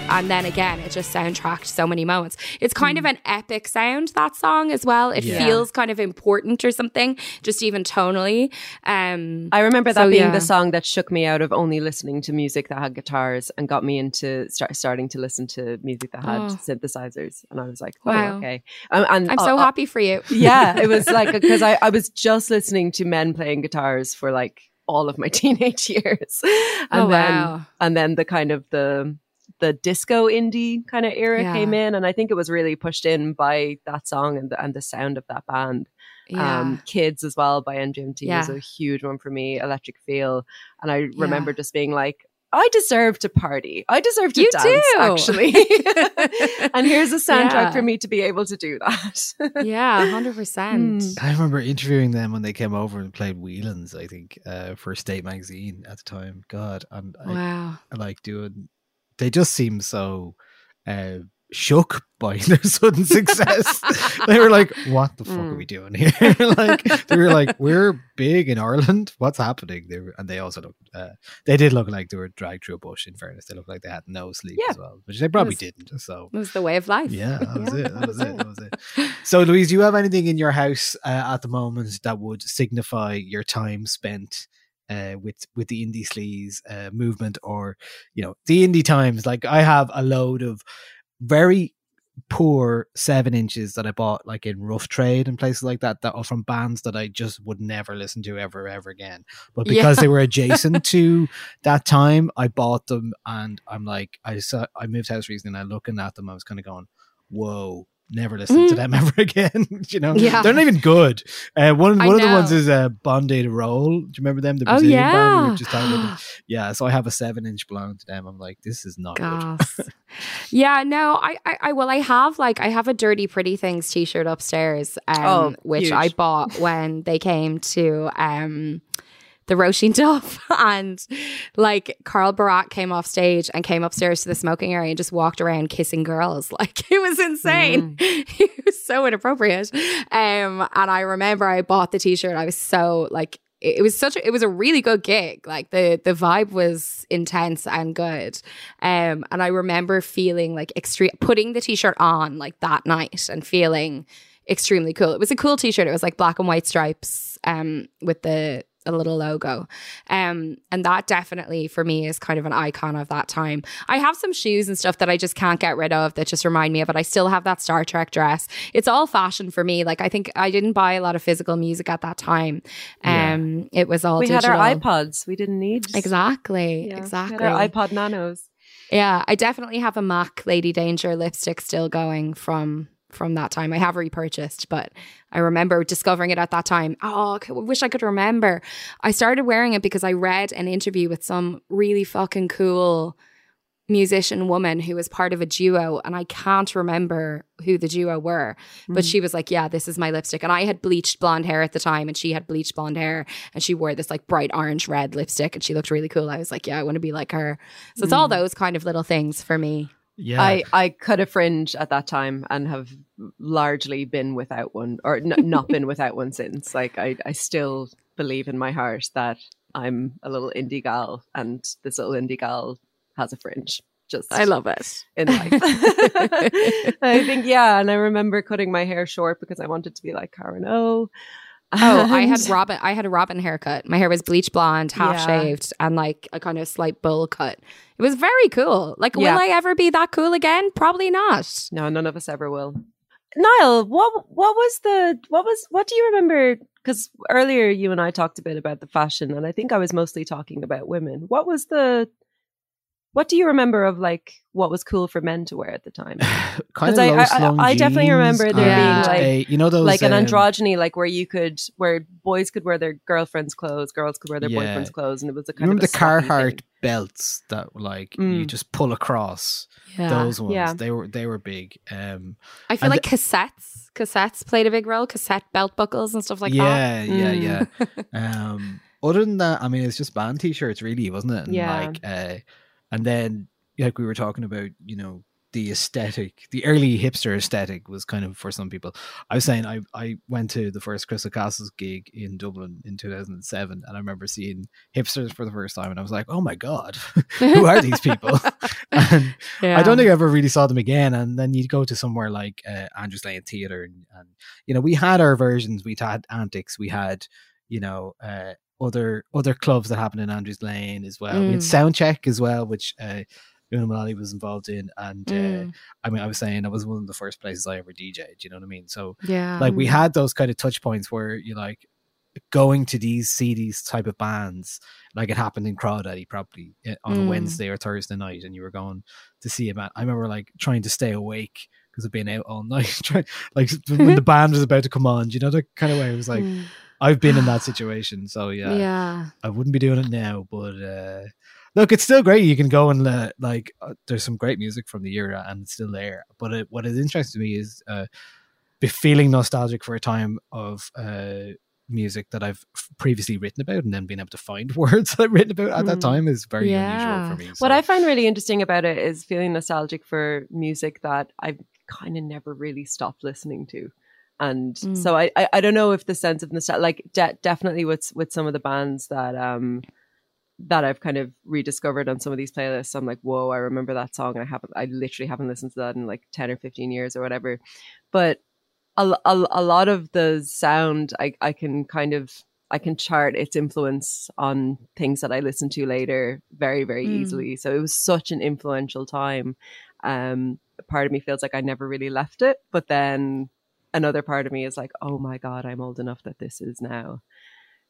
And then again, it just soundtracked so many moments. It's kind of an epic sound, that song as well. It Yeah. feels kind of important or something, just even tonally. Um, I remember that so, being yeah. the song that shook me out of only listening to music that had guitars and got me into start, starting to listen to music that had Oh. synthesizers. And I was like, oh, Wow. okay. Um, and I'm uh, so uh, happy for you. *laughs* yeah, it was like *laughs* because I, I was just listening to men playing guitars for like all of my *laughs* teenage years, and Oh, then wow. and then the kind of the the disco indie kind of era Yeah. came in, and I think it was really pushed in by that song and the, and the sound of that band. Yeah. Um, Kids as well by MGMT was a huge one for me. Electric Feel, and I Yeah. remember just being like. I deserve to party. I deserve to You dance, do. *laughs* actually. and here's a soundtrack Yeah. for me to be able to do that. *laughs* yeah, 100%. I remember interviewing them when they came over and played Whelan's, I think, uh, for State Magazine at the time. God, and I, Wow. I like doing. They just seem so uh, shook by *laughs* their sudden success. *laughs* they were like, "What the fuck are Mm. we doing here?" *laughs* like they were like, "We're big in Ireland. What's happening?" They were, and they also looked. Uh, they did look like they were dragged through a bush. In fairness, they looked like they had no sleep Yeah. as well, which they probably was- didn't. So It was the way of life. yeah, that was it. That was it. That was it. So, Louise, do you have anything in your house uh, at the moment that would signify your time spent uh, with with the indie sleaze uh, movement, or you know, the indie times? Like, I have a load of very poor seven inches that I bought like in rough trade and places like that that are from bands that I just would never listen to ever ever again. But because Yeah. they were *laughs* adjacent to that time, I bought them and I'm like I saw I moved house recently and I looking at them, I was kind of going, Whoa, never listen to Mhm. them *laughs* ever again. *laughs* you know? Yeah. They're not even good. Uh one I one of the ones know. is uh Bonde do Rolê. Do you remember them? The Oh, Brazilian band we were yeah. just talking about. *gasps* Yeah, so I have a seven inch belonging to them. I'm like, this is not good. *laughs* Yeah, no, I, I, I, well, I have like, I have a Dirty Pretty Things t-shirt upstairs, um, Oh, which I bought when they came to, um, the Róisín Dubh *laughs* and like Carl Barat came off stage and came upstairs to the smoking area and just walked around kissing girls. *laughs* Like it was insane. *laughs* it was so inappropriate. Um, and I remember I bought the t-shirt. I was so like it it was such a, it was a really good gig. Like the the vibe was intense and good. Um, and I remember feeling like extreme putting the t-shirt on like that night and feeling extremely cool. It was a cool t-shirt. It was like black and white stripes um with the a little logo. Um and that definitely for me is kind of an icon of that time. I have some shoes and stuff that I just can't get rid of that just remind me of it. I still have that Star Trek dress. It's all fashion for me. Like I think I didn't buy a lot of physical music at that time. Yeah. Um it was all we had our iPods. We didn't need Exactly. Yeah, we Exactly. had our iPod Nanos. Yeah, I definitely have a MAC Lady Danger lipstick still going from from that time. I have repurchased, but I remember discovering it at that time. Oh, I wish I could remember. I started wearing it because I read an interview with some really fucking cool musician woman who was part of a duo and I can't remember who the duo were but Mm. she was like yeah this is my lipstick and I had bleached blonde hair at the time and she had bleached blonde hair and she wore this like bright orange red lipstick and she looked really cool I was like yeah I want to be like her so it's all Mm. those kind of little things for me Yeah. I, I cut a fringe at that time and have largely been without one or n- not been *laughs* without one since. Like I, I still believe in my heart that I'm a little indie gal and this little indie gal has a fringe. Just I love it in life. *laughs* I think yeah, and I remember cutting my hair short because I wanted to be like Karen O. Oh, I *laughs* had Robyn. I had a Robyn haircut. My hair was bleach blonde, half Yeah. shaved, and like a kind of slight bowl cut. It was very cool. Like, Yeah. will I ever be that cool again? Probably not. No, none of us ever will. Niall, what what was the what was what do you remember? Because earlier you and I talked a bit about the fashion, and I think I was mostly talking about women. What was the what do you remember of like what was cool for men to wear at the time? *sighs* kind 'Cause of I- low I- slung I definitely remember there being, like- a- you know those like an um, androgyny, like where you could where boys could wear their girlfriend's clothes, girls could wear their Yeah. boyfriend's clothes, and it was a You kind remember of the a sloppy Carhartt thing. belts that like you Mm. just pull across Yeah. those ones? Yeah. They were they were big. Um, I feel And like cassettes, cassettes played a big role. Cassette belt buckles and stuff like yeah, that. yeah, Mm. yeah. Um, other than that, I mean, it's just band t-shirts, really, wasn't it? And Yeah. Like, uh, and then like we were talking about, you know, the aesthetic, the early hipster aesthetic was kind of for some people. I was saying I I went to the first Crystal Castles gig in Dublin in 2007, and I remember seeing hipsters for the first time, and I was like, oh my god, *laughs* who are these people? *laughs* and I don't think I ever really saw them again. And then you'd go to somewhere like uh, Andrews Lane Theatre, and, and you know we had our versions. We had Antics. We had you know uh, other other clubs that happened in Andrews Lane as well. We had Mm. Soundcheck as well, which uh, Una Mullally was involved in. And uh, Mm. I mean, I was saying that was one of the first places I ever DJed. You know what I mean? So Yeah. like we had those kind of touch points where you like going to these see these type of bands like it happened in Crawdaddy probably eh, on a Mm. Wednesday or Thursday night and you were going to see a band I remember like trying to stay awake because I've been out all *laughs* night trying like when *laughs* the band was about to come on do you know that kind of way it was like Mm. I've been in that situation so yeah yeah. I wouldn't be doing it now, but uh, look, it's still great. You can go and uh, like, uh, there's some great music from the era, and it's still there. But it, what is interesting to me is uh, be feeling nostalgic for a time of uh, music that I've previously written about and then being able to find *laughs* words that I've written about at that Mm. time is very Yeah. unusual for me. What I find really interesting about it is feeling nostalgic for music that I've kind of never really stopped listening to. And Mm. so I, I I don't know if the sense of nostalgia like de- definitely with with some of the bands that um that I've kind of rediscovered on some of these playlists I'm like whoa I remember that song and I haven't I literally haven't listened to that in like 10 or 15 years or whatever but a a lot of the sound I, I can kind of I can chart its influence on things that I listen to later very very Mm. easily. So it was such an influential time. Um, part of me feels like I never really left it, but then another part of me is like, oh my god, I'm old enough that this is now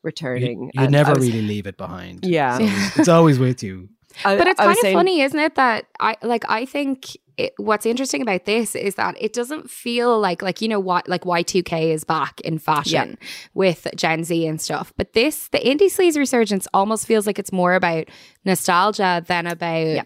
returning. you, you never was- really leave it behind. Yeah. It's always, *laughs* it's always with you. I- but it's I kind of saying- funny, isn't it? That I like. I think it, what's interesting about this is that it doesn't feel like like you know what like Y two K is back in fashion with Gen Z and stuff. But this the indie sleaze resurgence almost feels like it's more about nostalgia than about. y-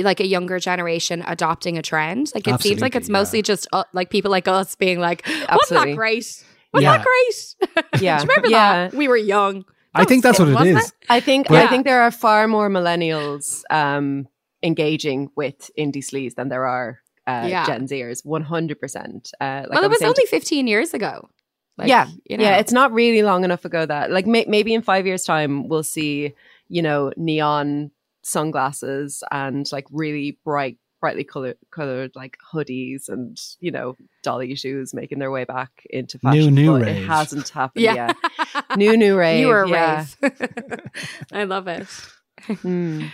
Like a younger generation adopting a trend, like it seems like it's Absolutely, mostly just uh, like people like us being like, "Wasn't that great? Wasn't Yeah. that great? Yeah. *laughs* Do you remember Yeah. that? We were young. I think that's what it wasn't is. I think But- I think there are far more millennials um, engaging with indie sleaze than there are uh, Yeah. Gen Zers. One hundred percent. Uh, well, it was only 15 years ago. Like, yeah, you know. yeah. It's not really long enough ago that like may- maybe in five years' time we'll see you know neon sunglasses and like really bright, brightly colored, colored like hoodies and you know dolly shoes making their way back into New, fashion. new but rave. It hasn't *laughs* happened Yeah. yet. new new *laughs* rave. You were a yeah. rave. *laughs* I love it. Hmm.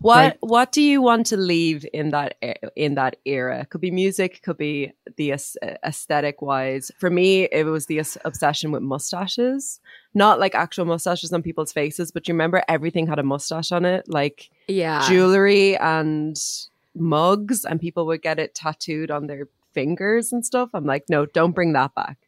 What what do you want to leave in that in that era? Could be music, could be the aesthetic wise. For me, it was the obsession with mustaches, not like actual mustaches on people's faces, but you remember everything had a mustache on it, like Yeah. jewelry and mugs, and people would get it tattooed on their fingers and stuff. I'm like, no, don't bring that back.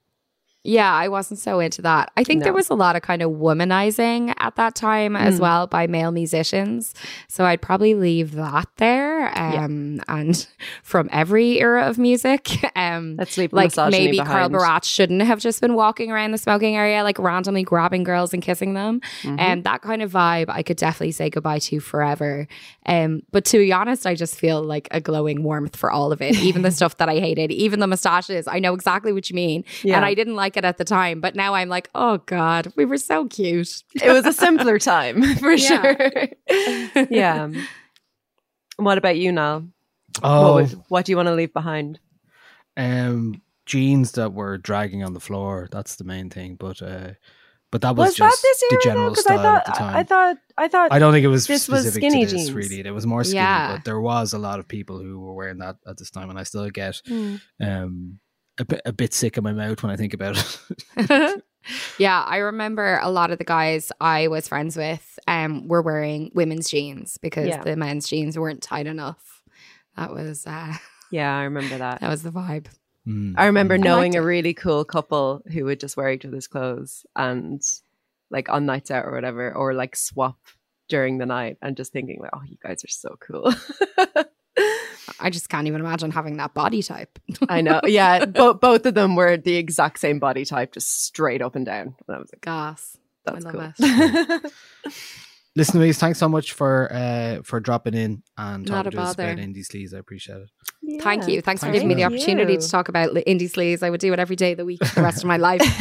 Yeah, I wasn't so into that. I think there was a lot of kind of womanizing at that time as Mm. well by male musicians. So I'd probably leave that there. Um, and *laughs* from every era of music. *laughs* Um, Let's leave like maybe Carl. Barat shouldn't have just been walking around the smoking area, like randomly grabbing girls and kissing them. And that kind of vibe I could definitely say goodbye to forever. Um, but to be honest, I just feel like a glowing warmth for all of it. Even the *laughs* stuff that I hated, even the mustaches. I know exactly what you mean. Yeah. And I didn't like it at the time, but now I'm like, oh God, we were so cute. It was a simpler *laughs* time *laughs* for Yeah. sure. *laughs* yeah. What about you, Niall? Oh. What, would- what do you want to leave behind? Um, jeans that were dragging on the floor. That's the main thing. But uh, but that was, Was, just that the general Because style I thought, at the time. I thought, I thought, I don't think it was this was specific skinny to this jeans. really. It was more skinny, Yeah. but there was a lot of people who were wearing that at this time, and I still get Hmm. um a bit a bit sick in my mouth when I think about it. *laughs* yeah, I remember a lot of the guys I was friends with um, were wearing women's jeans because Yeah. the men's jeans weren't tight enough. That was uh, *laughs* Yeah, I remember that. that was the vibe. Mm. I remember I knowing liked a really cool couple who would just wear each other's clothes and like on nights out or whatever, or like swap during the night and just thinking like, oh, you guys are so cool. *laughs* I just can't even imagine having that body type. I know. *laughs* Yeah, both both of them were the exact same body type, just straight up and down. And I was like, gas. that's I love cool. it. *laughs* Listen, Louise, thanks so much for uh for dropping in and Not talking to us about indie sleaze. I appreciate it. Thank you. Thanks for giving me the opportunity you. to talk about li- indie sleaze. I would do it every day of the week for the rest of my life. *laughs*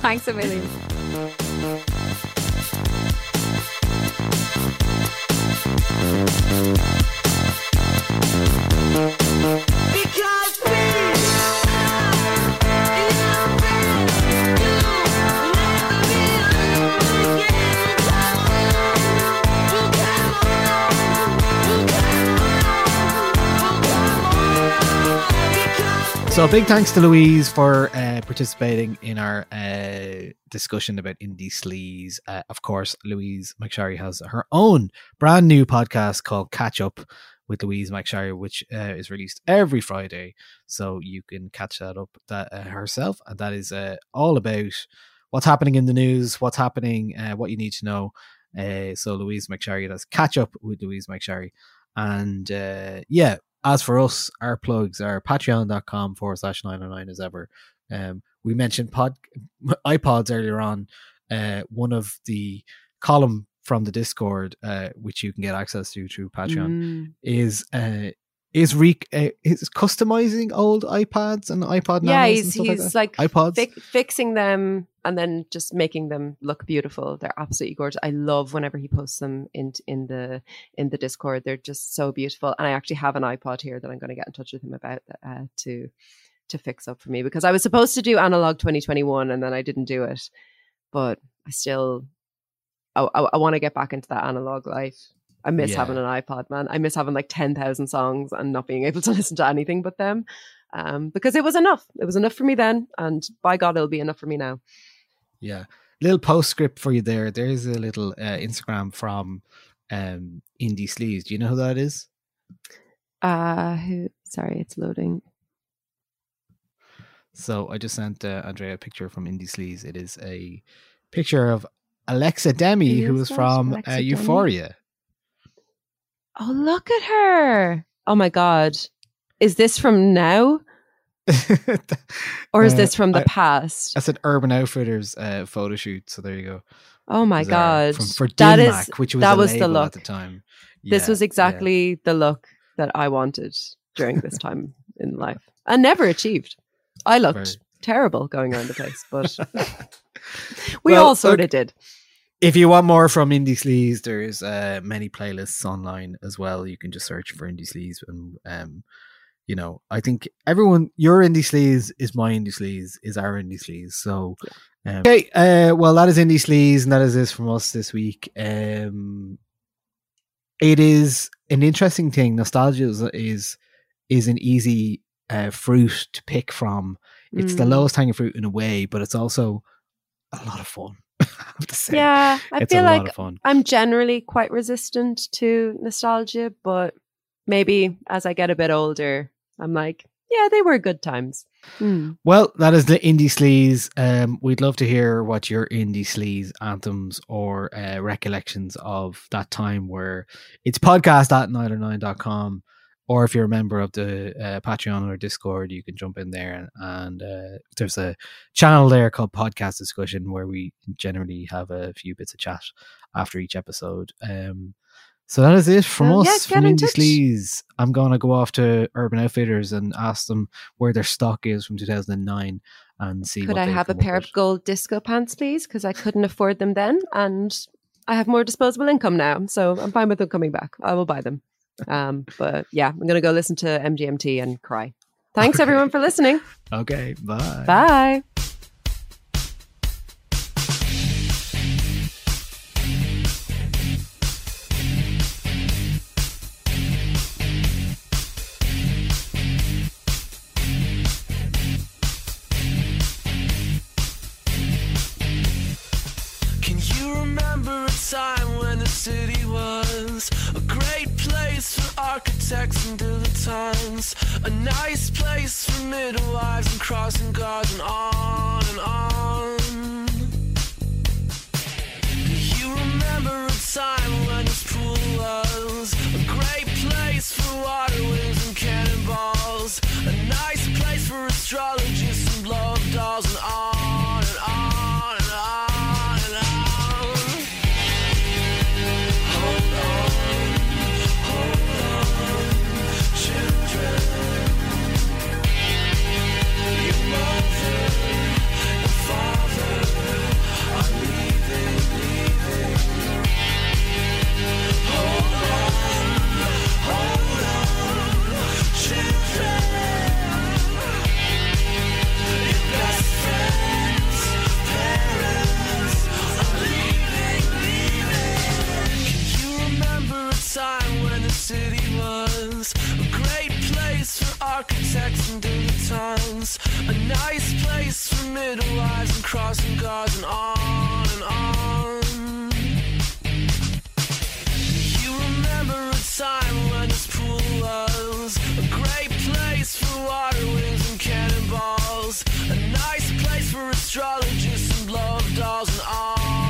Thanks a million. So big thanks to Louise for uh, participating in our uh, discussion about indie sleaze. Uh, of course, Louise McSharry has her own brand new podcast called Catch Up with Louise McSharry, which uh, is released every Friday. So you can catch that up that uh, herself, and that is uh, all about what's happening in the news, what's happening, uh, what you need to know. Uh, so Louise McSharry, does Catch Up with Louise McSharry, and uh, yeah, as for us, our plugs are patreon.com forward slash 909 as ever. Um, we mentioned pod *laughs* iPods earlier on. One of the column from the Discord, uh, which you can get access to through Patreon, Mm. is uh, is re uh, is customizing old iPads and iPod. yeah, he's stuff he's like, like, iPods. fi- fixing them and then just making them look beautiful. They're absolutely gorgeous. I love whenever he posts them in in the in the Discord. They're just so beautiful. And I actually have an iPod here that I'm going to get in touch with him about uh, to to fix up for me because I was supposed to do analog 2021 and then I didn't do it. But I still I, I, I want to get back into that analog life. I miss Yeah. having an iPod, man. I miss having like 10,000 songs and not being able to *laughs* listen to anything but them. Um, because it was enough. It was enough for me then. And by God, it'll be enough for me now. Yeah. Little postscript for you there. There's a little uh, Instagram from um, Indie Sleaze. Do you know who that is? Uh, who, sorry, it's loading. So I just sent uh, Andrea a picture from Indie Sleaze. It is a picture of Alexa Demie, Who was from uh? Euphoria. Oh, look at her. Oh my God. Is this from now? *laughs* Or is Uh, this from the I- past? That's an Urban Outfitters uh, photo shoot. So there you go. Oh my Bizarre. God. From, for That is- which was that was the look. at the time. this Yeah, was yeah. exactly the look that I wanted during this *laughs* time in life and never achieved. I looked Very- terrible going around the place, but *laughs* we Well, all sort of did. If you want more from Indie Sleaze, there's uh, many playlists online as well. You can just search for Indie Sleaze, and um, you know, I think everyone your Indie Sleaze is my Indie Sleaze is our Indie Sleaze. So, um, okay, uh, well, that is Indie Sleaze, and that is this from us this week. Um, it is an interesting thing. Nostalgia is is, is an easy uh, fruit to pick from. It's the Mm. lowest hanging fruit in a way, but it's also a lot of fun. I *laughs* have to say. Yeah, I It's a feel lot like of fun. I'm generally quite resistant to nostalgia, but maybe as I get a bit older, I'm like, yeah, they were good times. Hmm. Well, that is the indie sleaze. Um, we'd love to hear what your indie sleaze anthems or uh, recollections of that time were. It's podcast at 909.com. Or if you're a member of the uh, Patreon or Discord, you can jump in there. And, and uh, there's a channel there called Podcast Discussion where we generally have a few bits of chat after each episode. Um, so that is it from Well, us, yeah, from Indie. Sleaze. I'm going to go off to Urban Outfitters and ask them where their stock is from 2009 and see Could I they've a pair with. of gold disco pants, please? Because I couldn't afford them then, and I have more disposable income now, so I'm fine with them coming back. I will buy them. Um, but yeah, I'm gonna go listen to MGMT and cry. Thanks everyone for listening. Okay, bye. Bye. For architects and dilettantes? A nice place for midwives and crossing guards and on and on. You remember a time when this pool was a great place for water wings and cannonballs? A nice place for astrologists and up dolls and on and on time when the city was a great place for architects and dilettantes? A nice place for midwives and crossing guards and on and on. You remember a time when this pool was a great place for water wings and cannonballs? A nice place for astrologists and up dolls and on